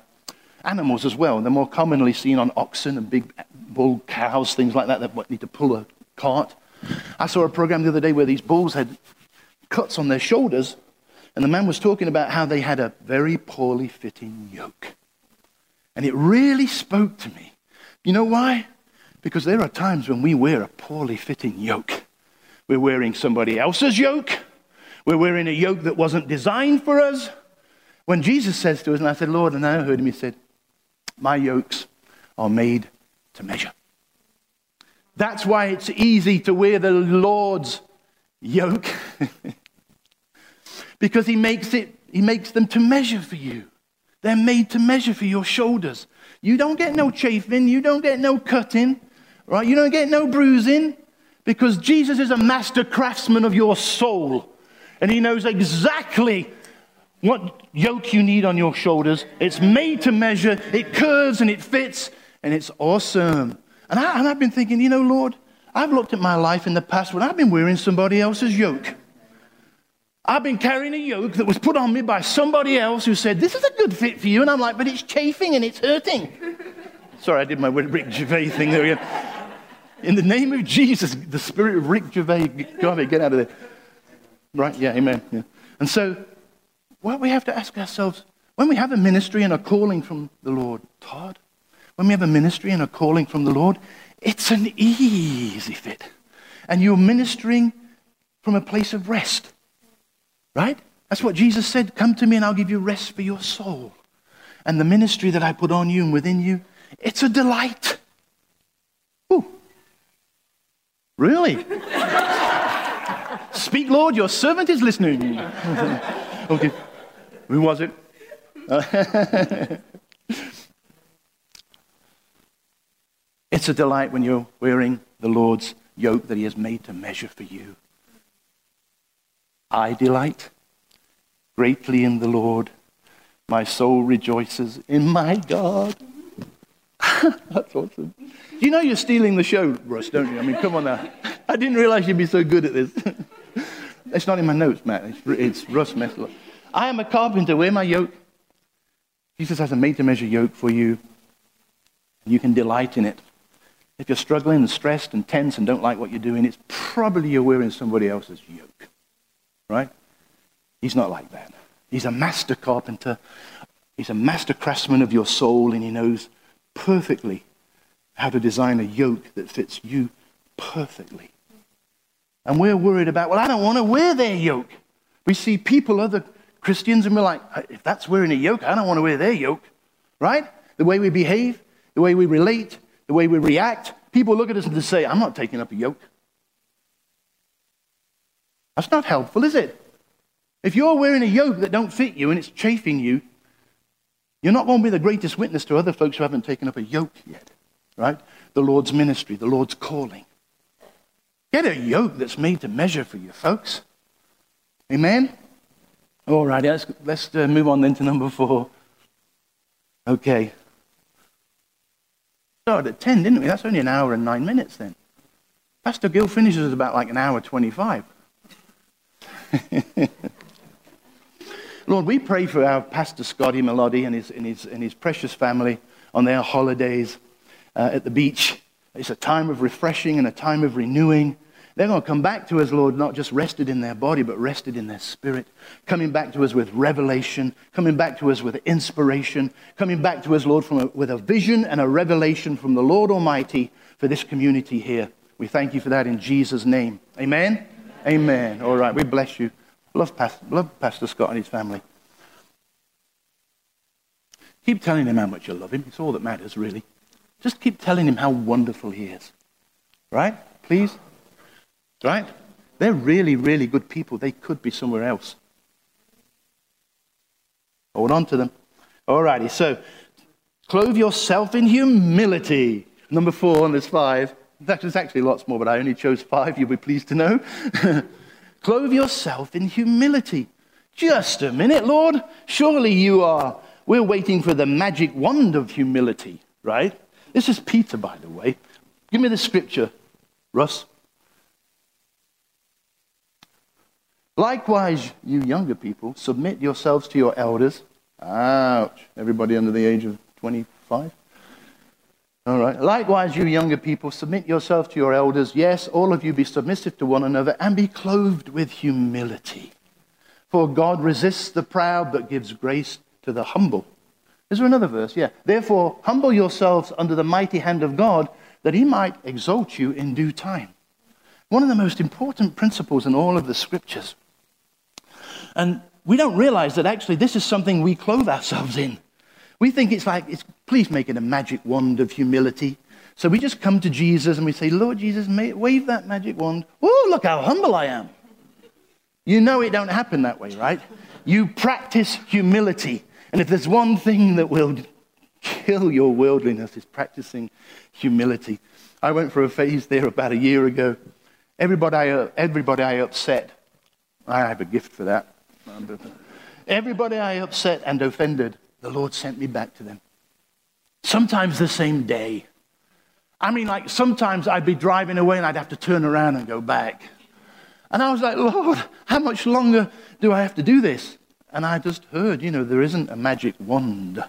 B: animals as well. They're more commonly seen on oxen and big bull cows, things like that, that need to pull a cart. I saw a program the other day where these bulls had cuts on their shoulders, and the man was talking about how they had a very poorly fitting yoke. And it really spoke to me. You know why? Because there are times when we wear a poorly fitting yoke. We're wearing somebody else's yoke. We're wearing a yoke that wasn't designed for us. When Jesus says to us, and I said, Lord, and I heard him, he said, My yokes are made to measure. That's why it's easy to wear the Lord's yoke. because he makes it, he makes them to measure for you. They're made to measure for your shoulders. You don't get no chafing, you don't get no cutting, right? You don't get no bruising because Jesus is a master craftsman of your soul. And he knows exactly what yoke you need on your shoulders. It's made to measure, it curves and it fits, and it's awesome. And, I, I've been thinking, you know, Lord, I've looked at my life in the past when I've been wearing somebody else's yoke. I've been carrying a yoke that was put on me by somebody else who said, This is a good fit for you. And I'm like, But it's chafing and it's hurting. Sorry, I did my Rick Gervais thing there again. In the name of Jesus, the spirit of Rick Gervais, God, get out of there. Right? Yeah, amen. Yeah. And so what we have to ask ourselves when we have a ministry and a calling from the Lord, Todd, when we have a ministry and a calling from the Lord, it's an easy fit. And you're ministering from a place of rest, right? That's what Jesus said Come to me and I'll give you rest for your soul. And the ministry that I put on you and within you, it's a delight. Ooh. Really? Speak, Lord, your servant is listening. okay. Who was it? it's a delight when you're wearing the Lord's yoke that He has made to measure for you. I delight greatly in the Lord. My soul rejoices in my God. That's awesome. You know you're stealing the show, Russ, don't you? I mean, come on now. I didn't realize you'd be so good at this. it's not in my notes, Matt. It's, it's Russ Messler. I am a carpenter. Wear my yoke. Jesus has a made to measure yoke for you. You can delight in it. If you're struggling and stressed and tense and don't like what you're doing, it's probably you're wearing somebody else's yoke. Right? He's not like that. He's a master carpenter. He's a master craftsman of your soul, and he knows perfectly how to design a yoke that fits you perfectly. And we're worried about, well, I don't want to wear their yoke. We see people, other Christians, and we're like, uh, if that's wearing a yoke, I don't want to wear their yoke, right? The way we behave, the way we relate, the way we react. People look at us and they say, I'm not taking up a yoke. That's not helpful, is it? If you're wearing a yoke that don't fit you and it's chafing you, you're not going to be the greatest witness to other folks who haven't taken up a yoke yet, right? The Lord's ministry, the Lord's calling. Get a yoke that's made to measure for you, folks. Amen? All right, let's, let's uh, move on then to number four. Okay. Started at 10, didn't we? That's only an hour and nine minutes then. Pastor Gill finishes at about like an hour 25. Lord, we pray for our Pastor Scotty Melody and his, and his, and his precious family on their holidays uh, at the beach. It's a time of refreshing and a time of renewing. They're going to come back to us, Lord, not just rested in their body, but rested in their spirit. Coming back to us with revelation, coming back to us with inspiration, coming back to us, Lord, from a, with a vision and a revelation from the Lord Almighty for this community here. We thank you for that in Jesus' name. Amen? Amen. All right, we bless you. Love Pastor, love Pastor Scott and his family. Keep telling him how much you love him. It's all that matters, really. Just keep telling him how wonderful he is. Right? Please? Right? They're really, really good people. They could be somewhere else. Hold on to them. All righty. So, clothe yourself in humility. Number four, and there's five. There's actually lots more, but I only chose five. You'll be pleased to know. clothe yourself in humility. Just a minute, Lord. Surely you are. We're waiting for the magic wand of humility, right? This is Peter, by the way. Give me the scripture, Russ. Likewise, you younger people, submit yourselves to your elders. Ouch. Everybody under the age of 25? All right. Likewise, you younger people, submit yourself to your elders. Yes, all of you be submissive to one another and be clothed with humility. For God resists the proud but gives grace to the humble. Is there another verse? Yeah. Therefore, humble yourselves under the mighty hand of God that he might exalt you in due time. One of the most important principles in all of the scriptures and we don't realize that actually this is something we clothe ourselves in. We think it's like, it's, please make it a magic wand of humility. So we just come to Jesus and we say, Lord Jesus, wave that magic wand. Oh, look how humble I am. You know it don't happen that way, right? You practice humility. And if there's one thing that will kill your worldliness, is practicing humility. I went for a phase there about a year ago. Everybody I, everybody I upset, I have a gift for that. Everybody I upset and offended, the Lord sent me back to them. Sometimes the same day. I mean, like sometimes I'd be driving away and I'd have to turn around and go back. And I was like, Lord, how much longer do I have to do this? And I just heard, you know, there isn't a magic wand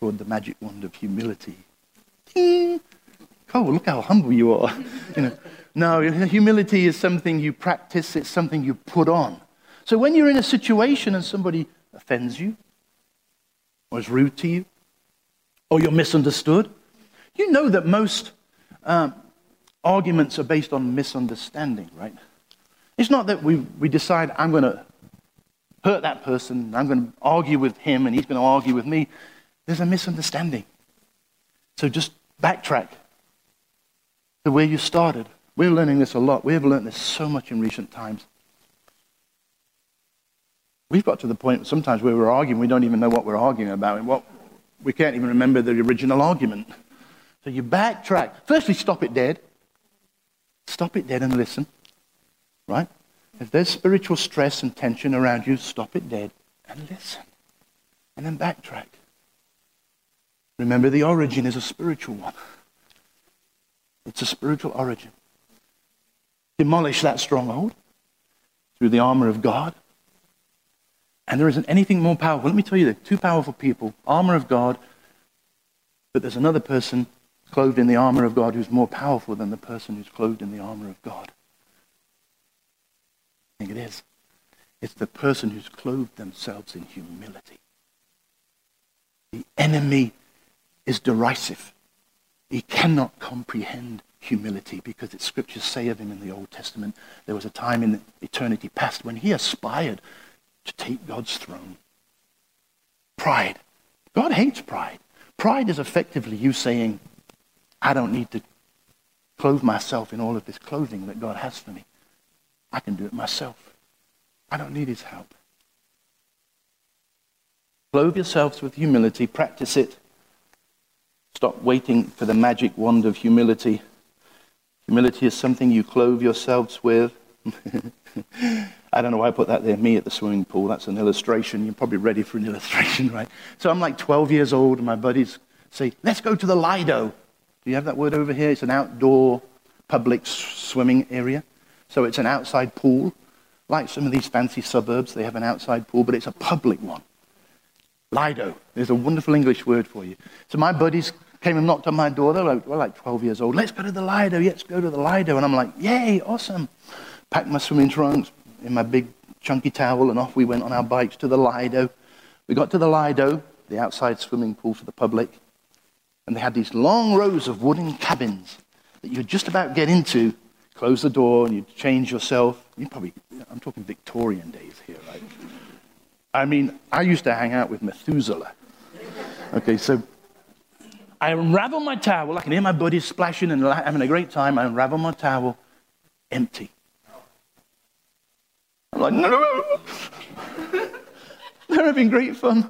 B: called the magic wand of humility. Oh, look how humble you are. you know, no, humility is something you practice, it's something you put on. So when you're in a situation and somebody offends you, is rude to you, or you're misunderstood, you know that most um, arguments are based on misunderstanding, right? It's not that we, we decide, I'm going to hurt that person, I'm going to argue with him, and he's going to argue with me. There's a misunderstanding. So just backtrack to where you started. We're learning this a lot. We have learned this so much in recent times. We've got to the point sometimes where we're arguing, we don't even know what we're arguing about. And what, we can't even remember the original argument. So you backtrack. Firstly, stop it dead. Stop it dead and listen. Right? If there's spiritual stress and tension around you, stop it dead and listen. And then backtrack. Remember, the origin is a spiritual one. It's a spiritual origin. Demolish that stronghold through the armor of God. And there isn't anything more powerful. Let me tell you, there two powerful people, armor of God, but there's another person clothed in the armor of God who's more powerful than the person who's clothed in the armor of God. I think it is. It's the person who's clothed themselves in humility. The enemy is derisive. He cannot comprehend humility because the scriptures say of him in the Old Testament there was a time in eternity past when he aspired to take God's throne. Pride. God hates pride. Pride is effectively you saying, I don't need to clothe myself in all of this clothing that God has for me. I can do it myself. I don't need his help. Clothe yourselves with humility. Practice it. Stop waiting for the magic wand of humility. Humility is something you clothe yourselves with. I don't know why I put that there, me at the swimming pool. That's an illustration. You're probably ready for an illustration, right? So I'm like 12 years old, and my buddies say, let's go to the Lido. Do you have that word over here? It's an outdoor public swimming area. So it's an outside pool. Like some of these fancy suburbs, they have an outside pool, but it's a public one. Lido. There's a wonderful English word for you. So my buddies came and knocked on my door. They were like, we're like 12 years old. Let's go to the Lido. Let's go to the Lido. And I'm like, yay, awesome. Packed my swimming trunks, in my big chunky towel, and off we went on our bikes to the Lido. We got to the Lido, the outside swimming pool for the public, and they had these long rows of wooden cabins that you'd just about get into, close the door, and you'd change yourself. You probably, I'm talking Victorian days here, right? I mean, I used to hang out with Methuselah. Okay, so I unravel my towel. I can hear my buddies splashing and having a great time. I unravel my towel, empty. I'm like, no, they're having great fun.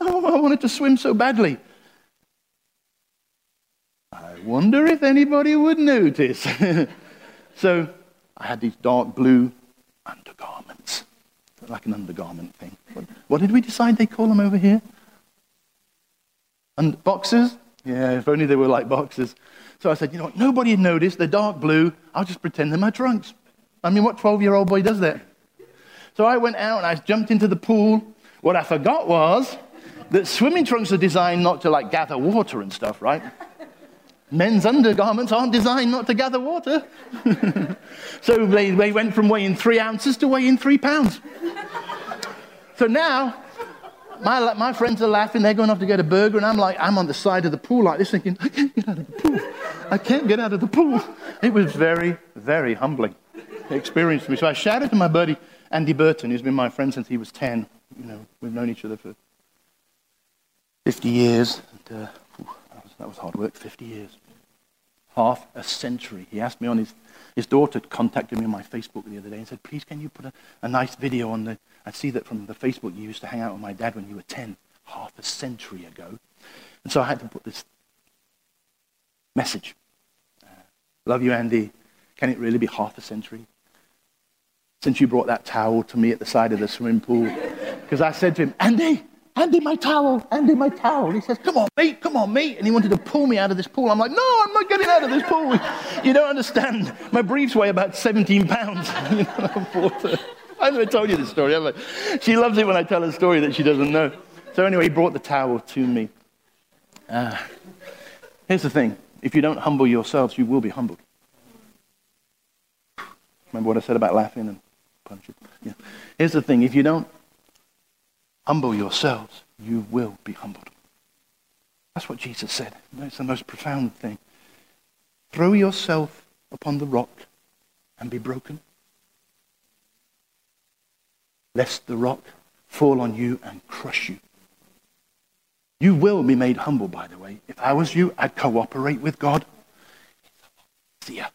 B: Oh, I wanted to swim so badly. I wonder if anybody would notice. so I had these dark blue undergarments, like an undergarment thing. What, what did we decide they call them over here? And boxers? Yeah, if only they were like boxers. So I said, you know what? Nobody noticed. They're dark blue. I'll just pretend they're my trunks. I mean, what 12 year old boy does that? So I went out and I jumped into the pool. What I forgot was that swimming trunks are designed not to like gather water and stuff, right? Men's undergarments aren't designed not to gather water. so they, they went from weighing three ounces to weighing three pounds. so now my, my friends are laughing. They're going off to get a burger, and I'm like, I'm on the side of the pool like this, thinking, I can't get out of the pool. I can't get out of the pool. It was very, very humbling experience for me. So I shouted to my buddy Andy Burton, who's been my friend since he was 10. You know, we've known each other for 50 years. And, uh, that, was, that was hard work, 50 years. Half a century. He asked me on his, his daughter contacted me on my Facebook the other day and said, please can you put a, a nice video on the, I see that from the Facebook you used to hang out with my dad when you were 10, half a century ago. And so I had to put this message. Uh, love you, Andy. Can it really be half a century? Since you brought that towel to me at the side of the swimming pool. Because I said to him, Andy, Andy, my towel, Andy, my towel. He says, Come on, mate, come on, mate. And he wanted to pull me out of this pool. I'm like, No, I'm not getting out of this pool. You don't understand. My briefs weigh about 17 pounds. I never told you this story, have I? She loves it when I tell a story that she doesn't know. So, anyway, he brought the towel to me. Uh, here's the thing if you don't humble yourselves, you will be humbled. Remember what I said about laughing and punching? Yeah. Here's the thing if you don't humble yourselves, you will be humbled. That's what Jesus said. It's the most profound thing. Throw yourself upon the rock and be broken lest the rock fall on you and crush you. You will be made humble, by the way. If I was you, I'd cooperate with God. See ya.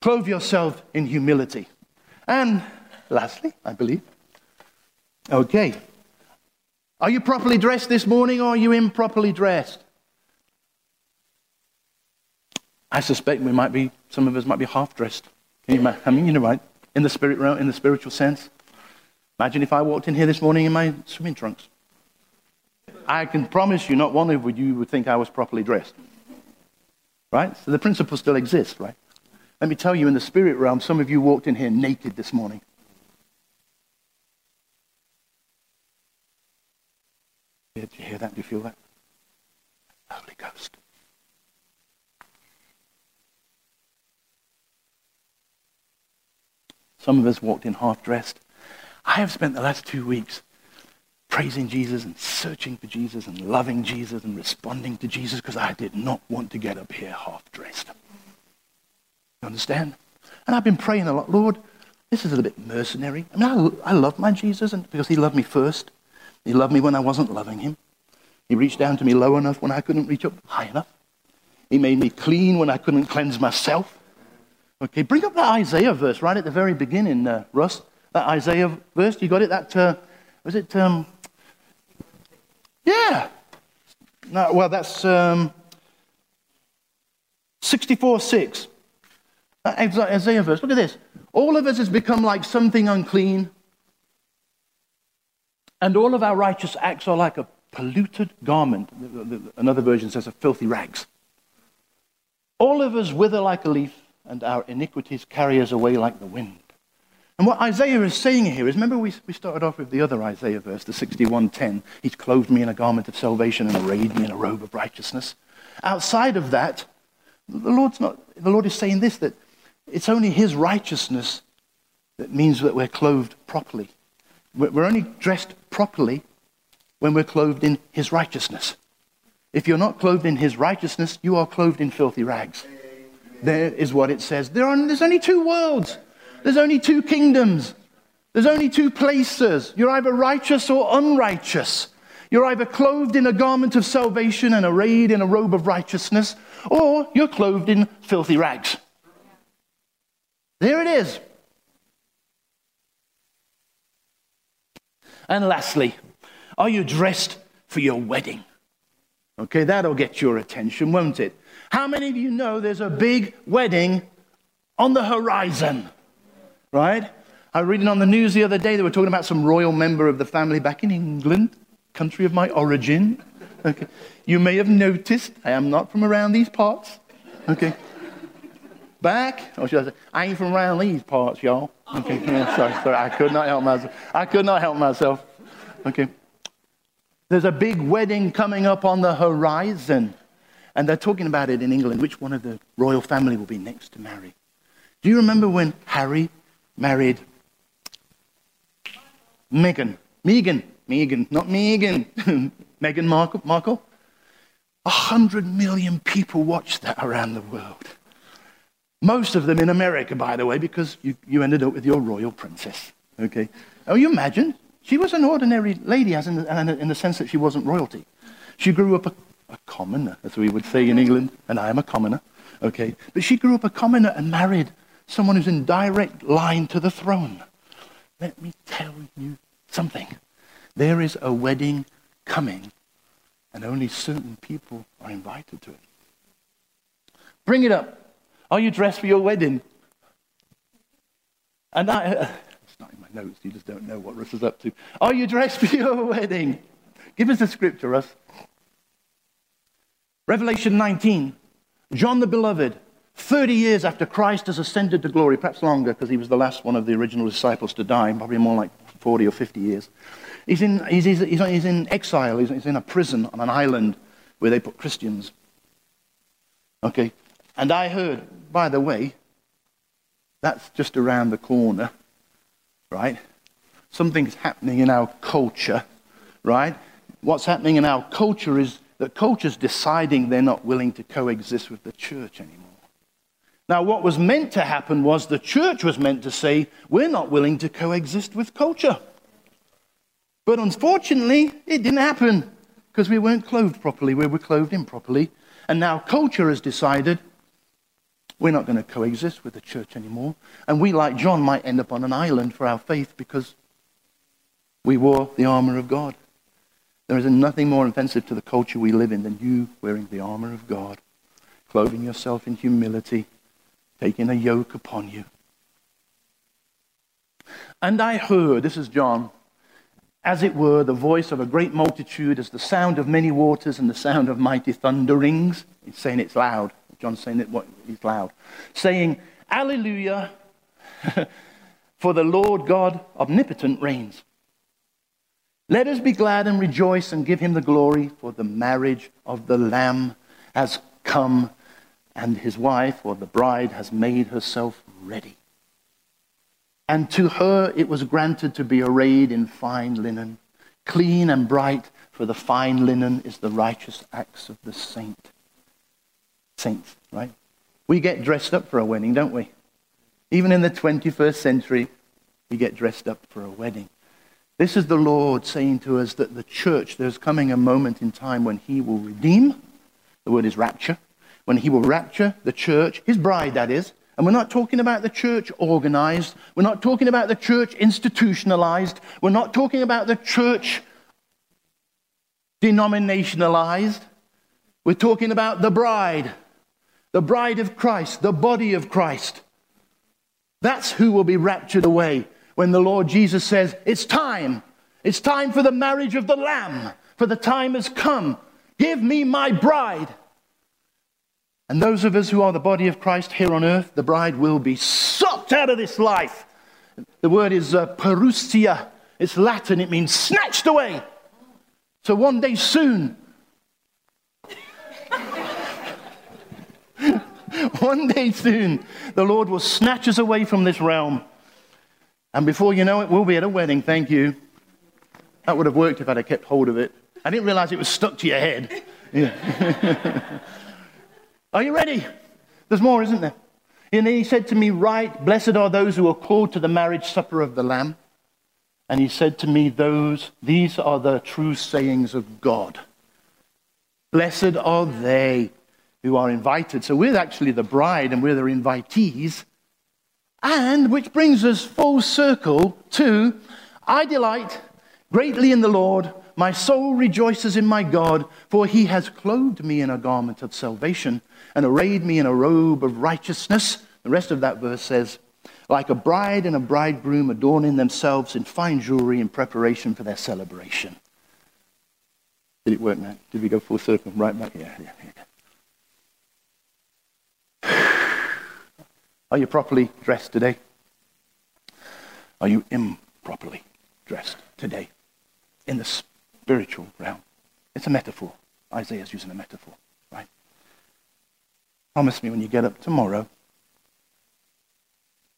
B: Clothe yourself in humility. And lastly, I believe, okay. Are you properly dressed this morning or are you improperly dressed? I suspect we might be, some of us might be half dressed. I mean, you know, right? In the spirit realm, in the spiritual sense. Imagine if I walked in here this morning in my swimming trunks. I can promise you, not one of you would think I was properly dressed. Right? So the principle still exists, right? Let me tell you, in the spirit realm, some of you walked in here naked this morning. Did you hear that? Do you feel that? Holy Ghost. Some of us walked in half dressed. I have spent the last two weeks praising Jesus and searching for Jesus and loving Jesus and responding to Jesus because I did not want to get up here half dressed. You understand? And I've been praying a lot, Lord, this is a bit mercenary. I mean, I, I love my Jesus and, because he loved me first. He loved me when I wasn't loving him. He reached down to me low enough when I couldn't reach up high enough. He made me clean when I couldn't cleanse myself. Okay, bring up that Isaiah verse right at the very beginning, uh, Russ. That Isaiah verse, you got it? That, uh, was it, um, yeah. No, well, that's um, 64 6. Isaiah verse. Look at this. All of us has become like something unclean, and all of our righteous acts are like a polluted garment. Another version says a filthy rags. All of us wither like a leaf, and our iniquities carry us away like the wind. And what Isaiah is saying here is, remember we, we started off with the other Isaiah verse, the 61.10. He's clothed me in a garment of salvation and arrayed me in a robe of righteousness. Outside of that, the Lord's not, the Lord is saying this, that it's only his righteousness that means that we're clothed properly. We're only dressed properly when we're clothed in his righteousness. If you're not clothed in his righteousness, you are clothed in filthy rags. There is what it says. There are, there's only two worlds. There's only two kingdoms. There's only two places. You're either righteous or unrighteous. You're either clothed in a garment of salvation and arrayed in a robe of righteousness, or you're clothed in filthy rags. There it is. And lastly, are you dressed for your wedding? Okay, that'll get your attention, won't it? How many of you know there's a big wedding on the horizon? Right? I was reading on the news the other day, they were talking about some royal member of the family back in England, country of my origin. Okay. You may have noticed I am not from around these parts. Okay. Back, or should I say, I ain't from around these parts, y'all. Okay, yeah, oh. sorry, sorry, I could not help myself. I could not help myself. Okay. There's a big wedding coming up on the horizon. And they're talking about it in England, which one of the royal family will be next to marry. Do you remember when Harry married Meghan? Megan, Megan, not Megan. Meghan Markle. Markle. A hundred million people watched that around the world. Most of them in America, by the way, because you, you ended up with your royal princess. Okay? Oh, you imagine? She was an ordinary lady, as in, in the sense that she wasn't royalty. She grew up a, a commoner, as we would say in England, and I am a commoner. Okay? But she grew up a commoner and married someone who's in direct line to the throne. Let me tell you something. There is a wedding coming, and only certain people are invited to it. Bring it up. Are you dressed for your wedding? And I, uh, not in my notes. You just don't know what Russ is up to. Are you dressed for your wedding? Give us a scripture, Russ. Revelation 19. John the Beloved, 30 years after Christ has ascended to glory, perhaps longer because he was the last one of the original disciples to die, probably more like 40 or 50 years. He's in, he's, he's, he's in exile, he's, he's in a prison on an island where they put Christians. Okay, and I heard, by the way, that's just around the corner right? Something's happening in our culture, right? What's happening in our culture is that culture's deciding they're not willing to coexist with the church anymore. Now, what was meant to happen was the church was meant to say, we're not willing to coexist with culture. But unfortunately, it didn't happen because we weren't clothed properly, we were clothed improperly. And now culture has decided we're not going to coexist with the church anymore. And we, like John, might end up on an island for our faith because we wore the armor of God. There is nothing more offensive to the culture we live in than you wearing the armor of God, clothing yourself in humility, taking a yoke upon you. And I heard, this is John, as it were, the voice of a great multitude, as the sound of many waters and the sound of mighty thunderings. He's saying it's loud. John's saying it what he's loud, saying, Alleluia, for the Lord God omnipotent reigns. Let us be glad and rejoice and give him the glory, for the marriage of the Lamb has come, and his wife, or the bride, has made herself ready. And to her it was granted to be arrayed in fine linen, clean and bright, for the fine linen is the righteous acts of the saint saints, right? We get dressed up for a wedding, don't we? Even in the 21st century, we get dressed up for a wedding. This is the Lord saying to us that the church, there's coming a moment in time when he will redeem. The word is rapture. When he will rapture the church, his bride, that is. And we're not talking about the church organized. We're not talking about the church institutionalized. We're not talking about the church denominationalized. We're talking about the bride the bride of Christ, the body of Christ. That's who will be raptured away when the Lord Jesus says, It's time. It's time for the marriage of the Lamb, for the time has come. Give me my bride. And those of us who are the body of Christ here on earth, the bride will be sucked out of this life. The word is uh, parousia. It's Latin, it means snatched away. So one day soon, One day soon, the Lord will snatch us away from this realm. And before you know it, we'll be at a wedding. Thank you. That would have worked if I'd have kept hold of it. I didn't realize it was stuck to your head. Yeah. are you ready? There's more, isn't there? And he said to me, Right, blessed are those who are called to the marriage supper of the Lamb. And he said to me, Those, these are the true sayings of God. Blessed are they who are invited. So we're actually the bride and we're the invitees. And which brings us full circle to I delight greatly in the Lord. My soul rejoices in my God, for he has clothed me in a garment of salvation and arrayed me in a robe of righteousness. The rest of that verse says, like a bride and a bridegroom adorning themselves in fine jewelry in preparation for their celebration. Did it work now? Did we go full circle? Right back? Yeah, yeah, yeah. Are you properly dressed today? Are you improperly dressed today? In the spiritual realm. It's a metaphor. Isaiah's using a metaphor, right? Promise me when you get up tomorrow,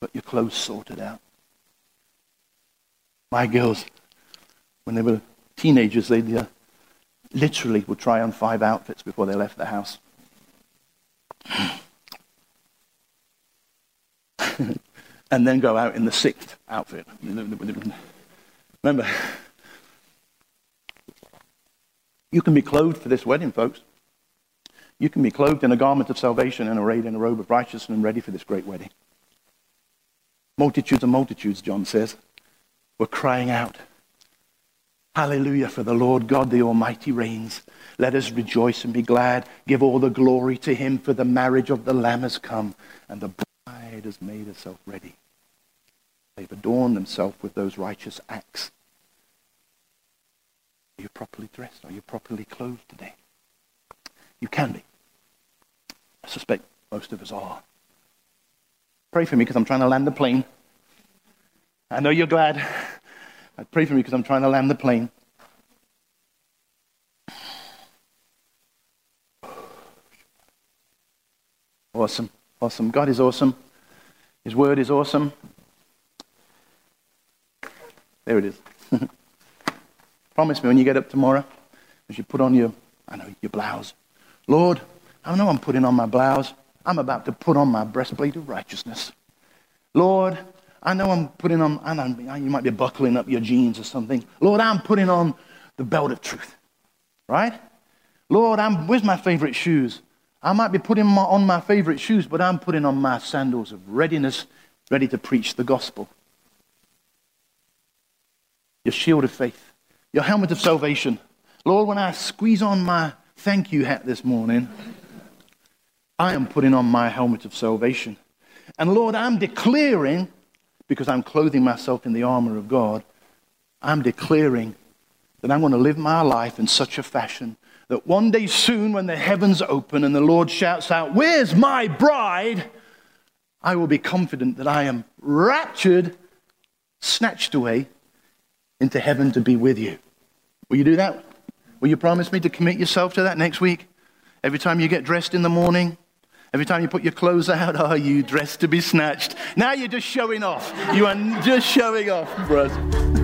B: but your clothes sorted out. My girls, when they were teenagers, they uh, literally would try on five outfits before they left the house. And then go out in the sixth outfit. Remember, you can be clothed for this wedding, folks. You can be clothed in a garment of salvation and arrayed in a robe of righteousness and ready for this great wedding. Multitudes and multitudes, John says, were crying out, Hallelujah, for the Lord God the Almighty reigns. Let us rejoice and be glad. Give all the glory to him, for the marriage of the Lamb has come, and the bride has made herself ready. They've adorned themselves with those righteous acts. Are you properly dressed? Are you properly clothed today? You can be. I suspect most of us are. Pray for me because I'm trying to land the plane. I know you're glad. Pray for me because I'm trying to land the plane. Awesome. Awesome. God is awesome. His word is awesome. There it is. Promise me when you get up tomorrow, as you put on your, I know, your blouse. Lord, I know I'm putting on my blouse. I'm about to put on my breastplate of righteousness. Lord, I know I'm putting on, I know you might be buckling up your jeans or something. Lord, I'm putting on the belt of truth. Right? Lord, I'm, where's my favorite shoes? I might be putting my, on my favorite shoes, but I'm putting on my sandals of readiness, ready to preach the gospel. Your shield of faith, your helmet of salvation. Lord, when I squeeze on my thank you hat this morning, I am putting on my helmet of salvation. And Lord, I'm declaring, because I'm clothing myself in the armor of God, I'm declaring that I'm going to live my life in such a fashion that one day soon, when the heavens open and the Lord shouts out, Where's my bride? I will be confident that I am raptured, snatched away into heaven to be with you. Will you do that? Will you promise me to commit yourself to that next week? Every time you get dressed in the morning, Every time you put your clothes out, are you dressed to be snatched? Now you're just showing off. You are just showing off for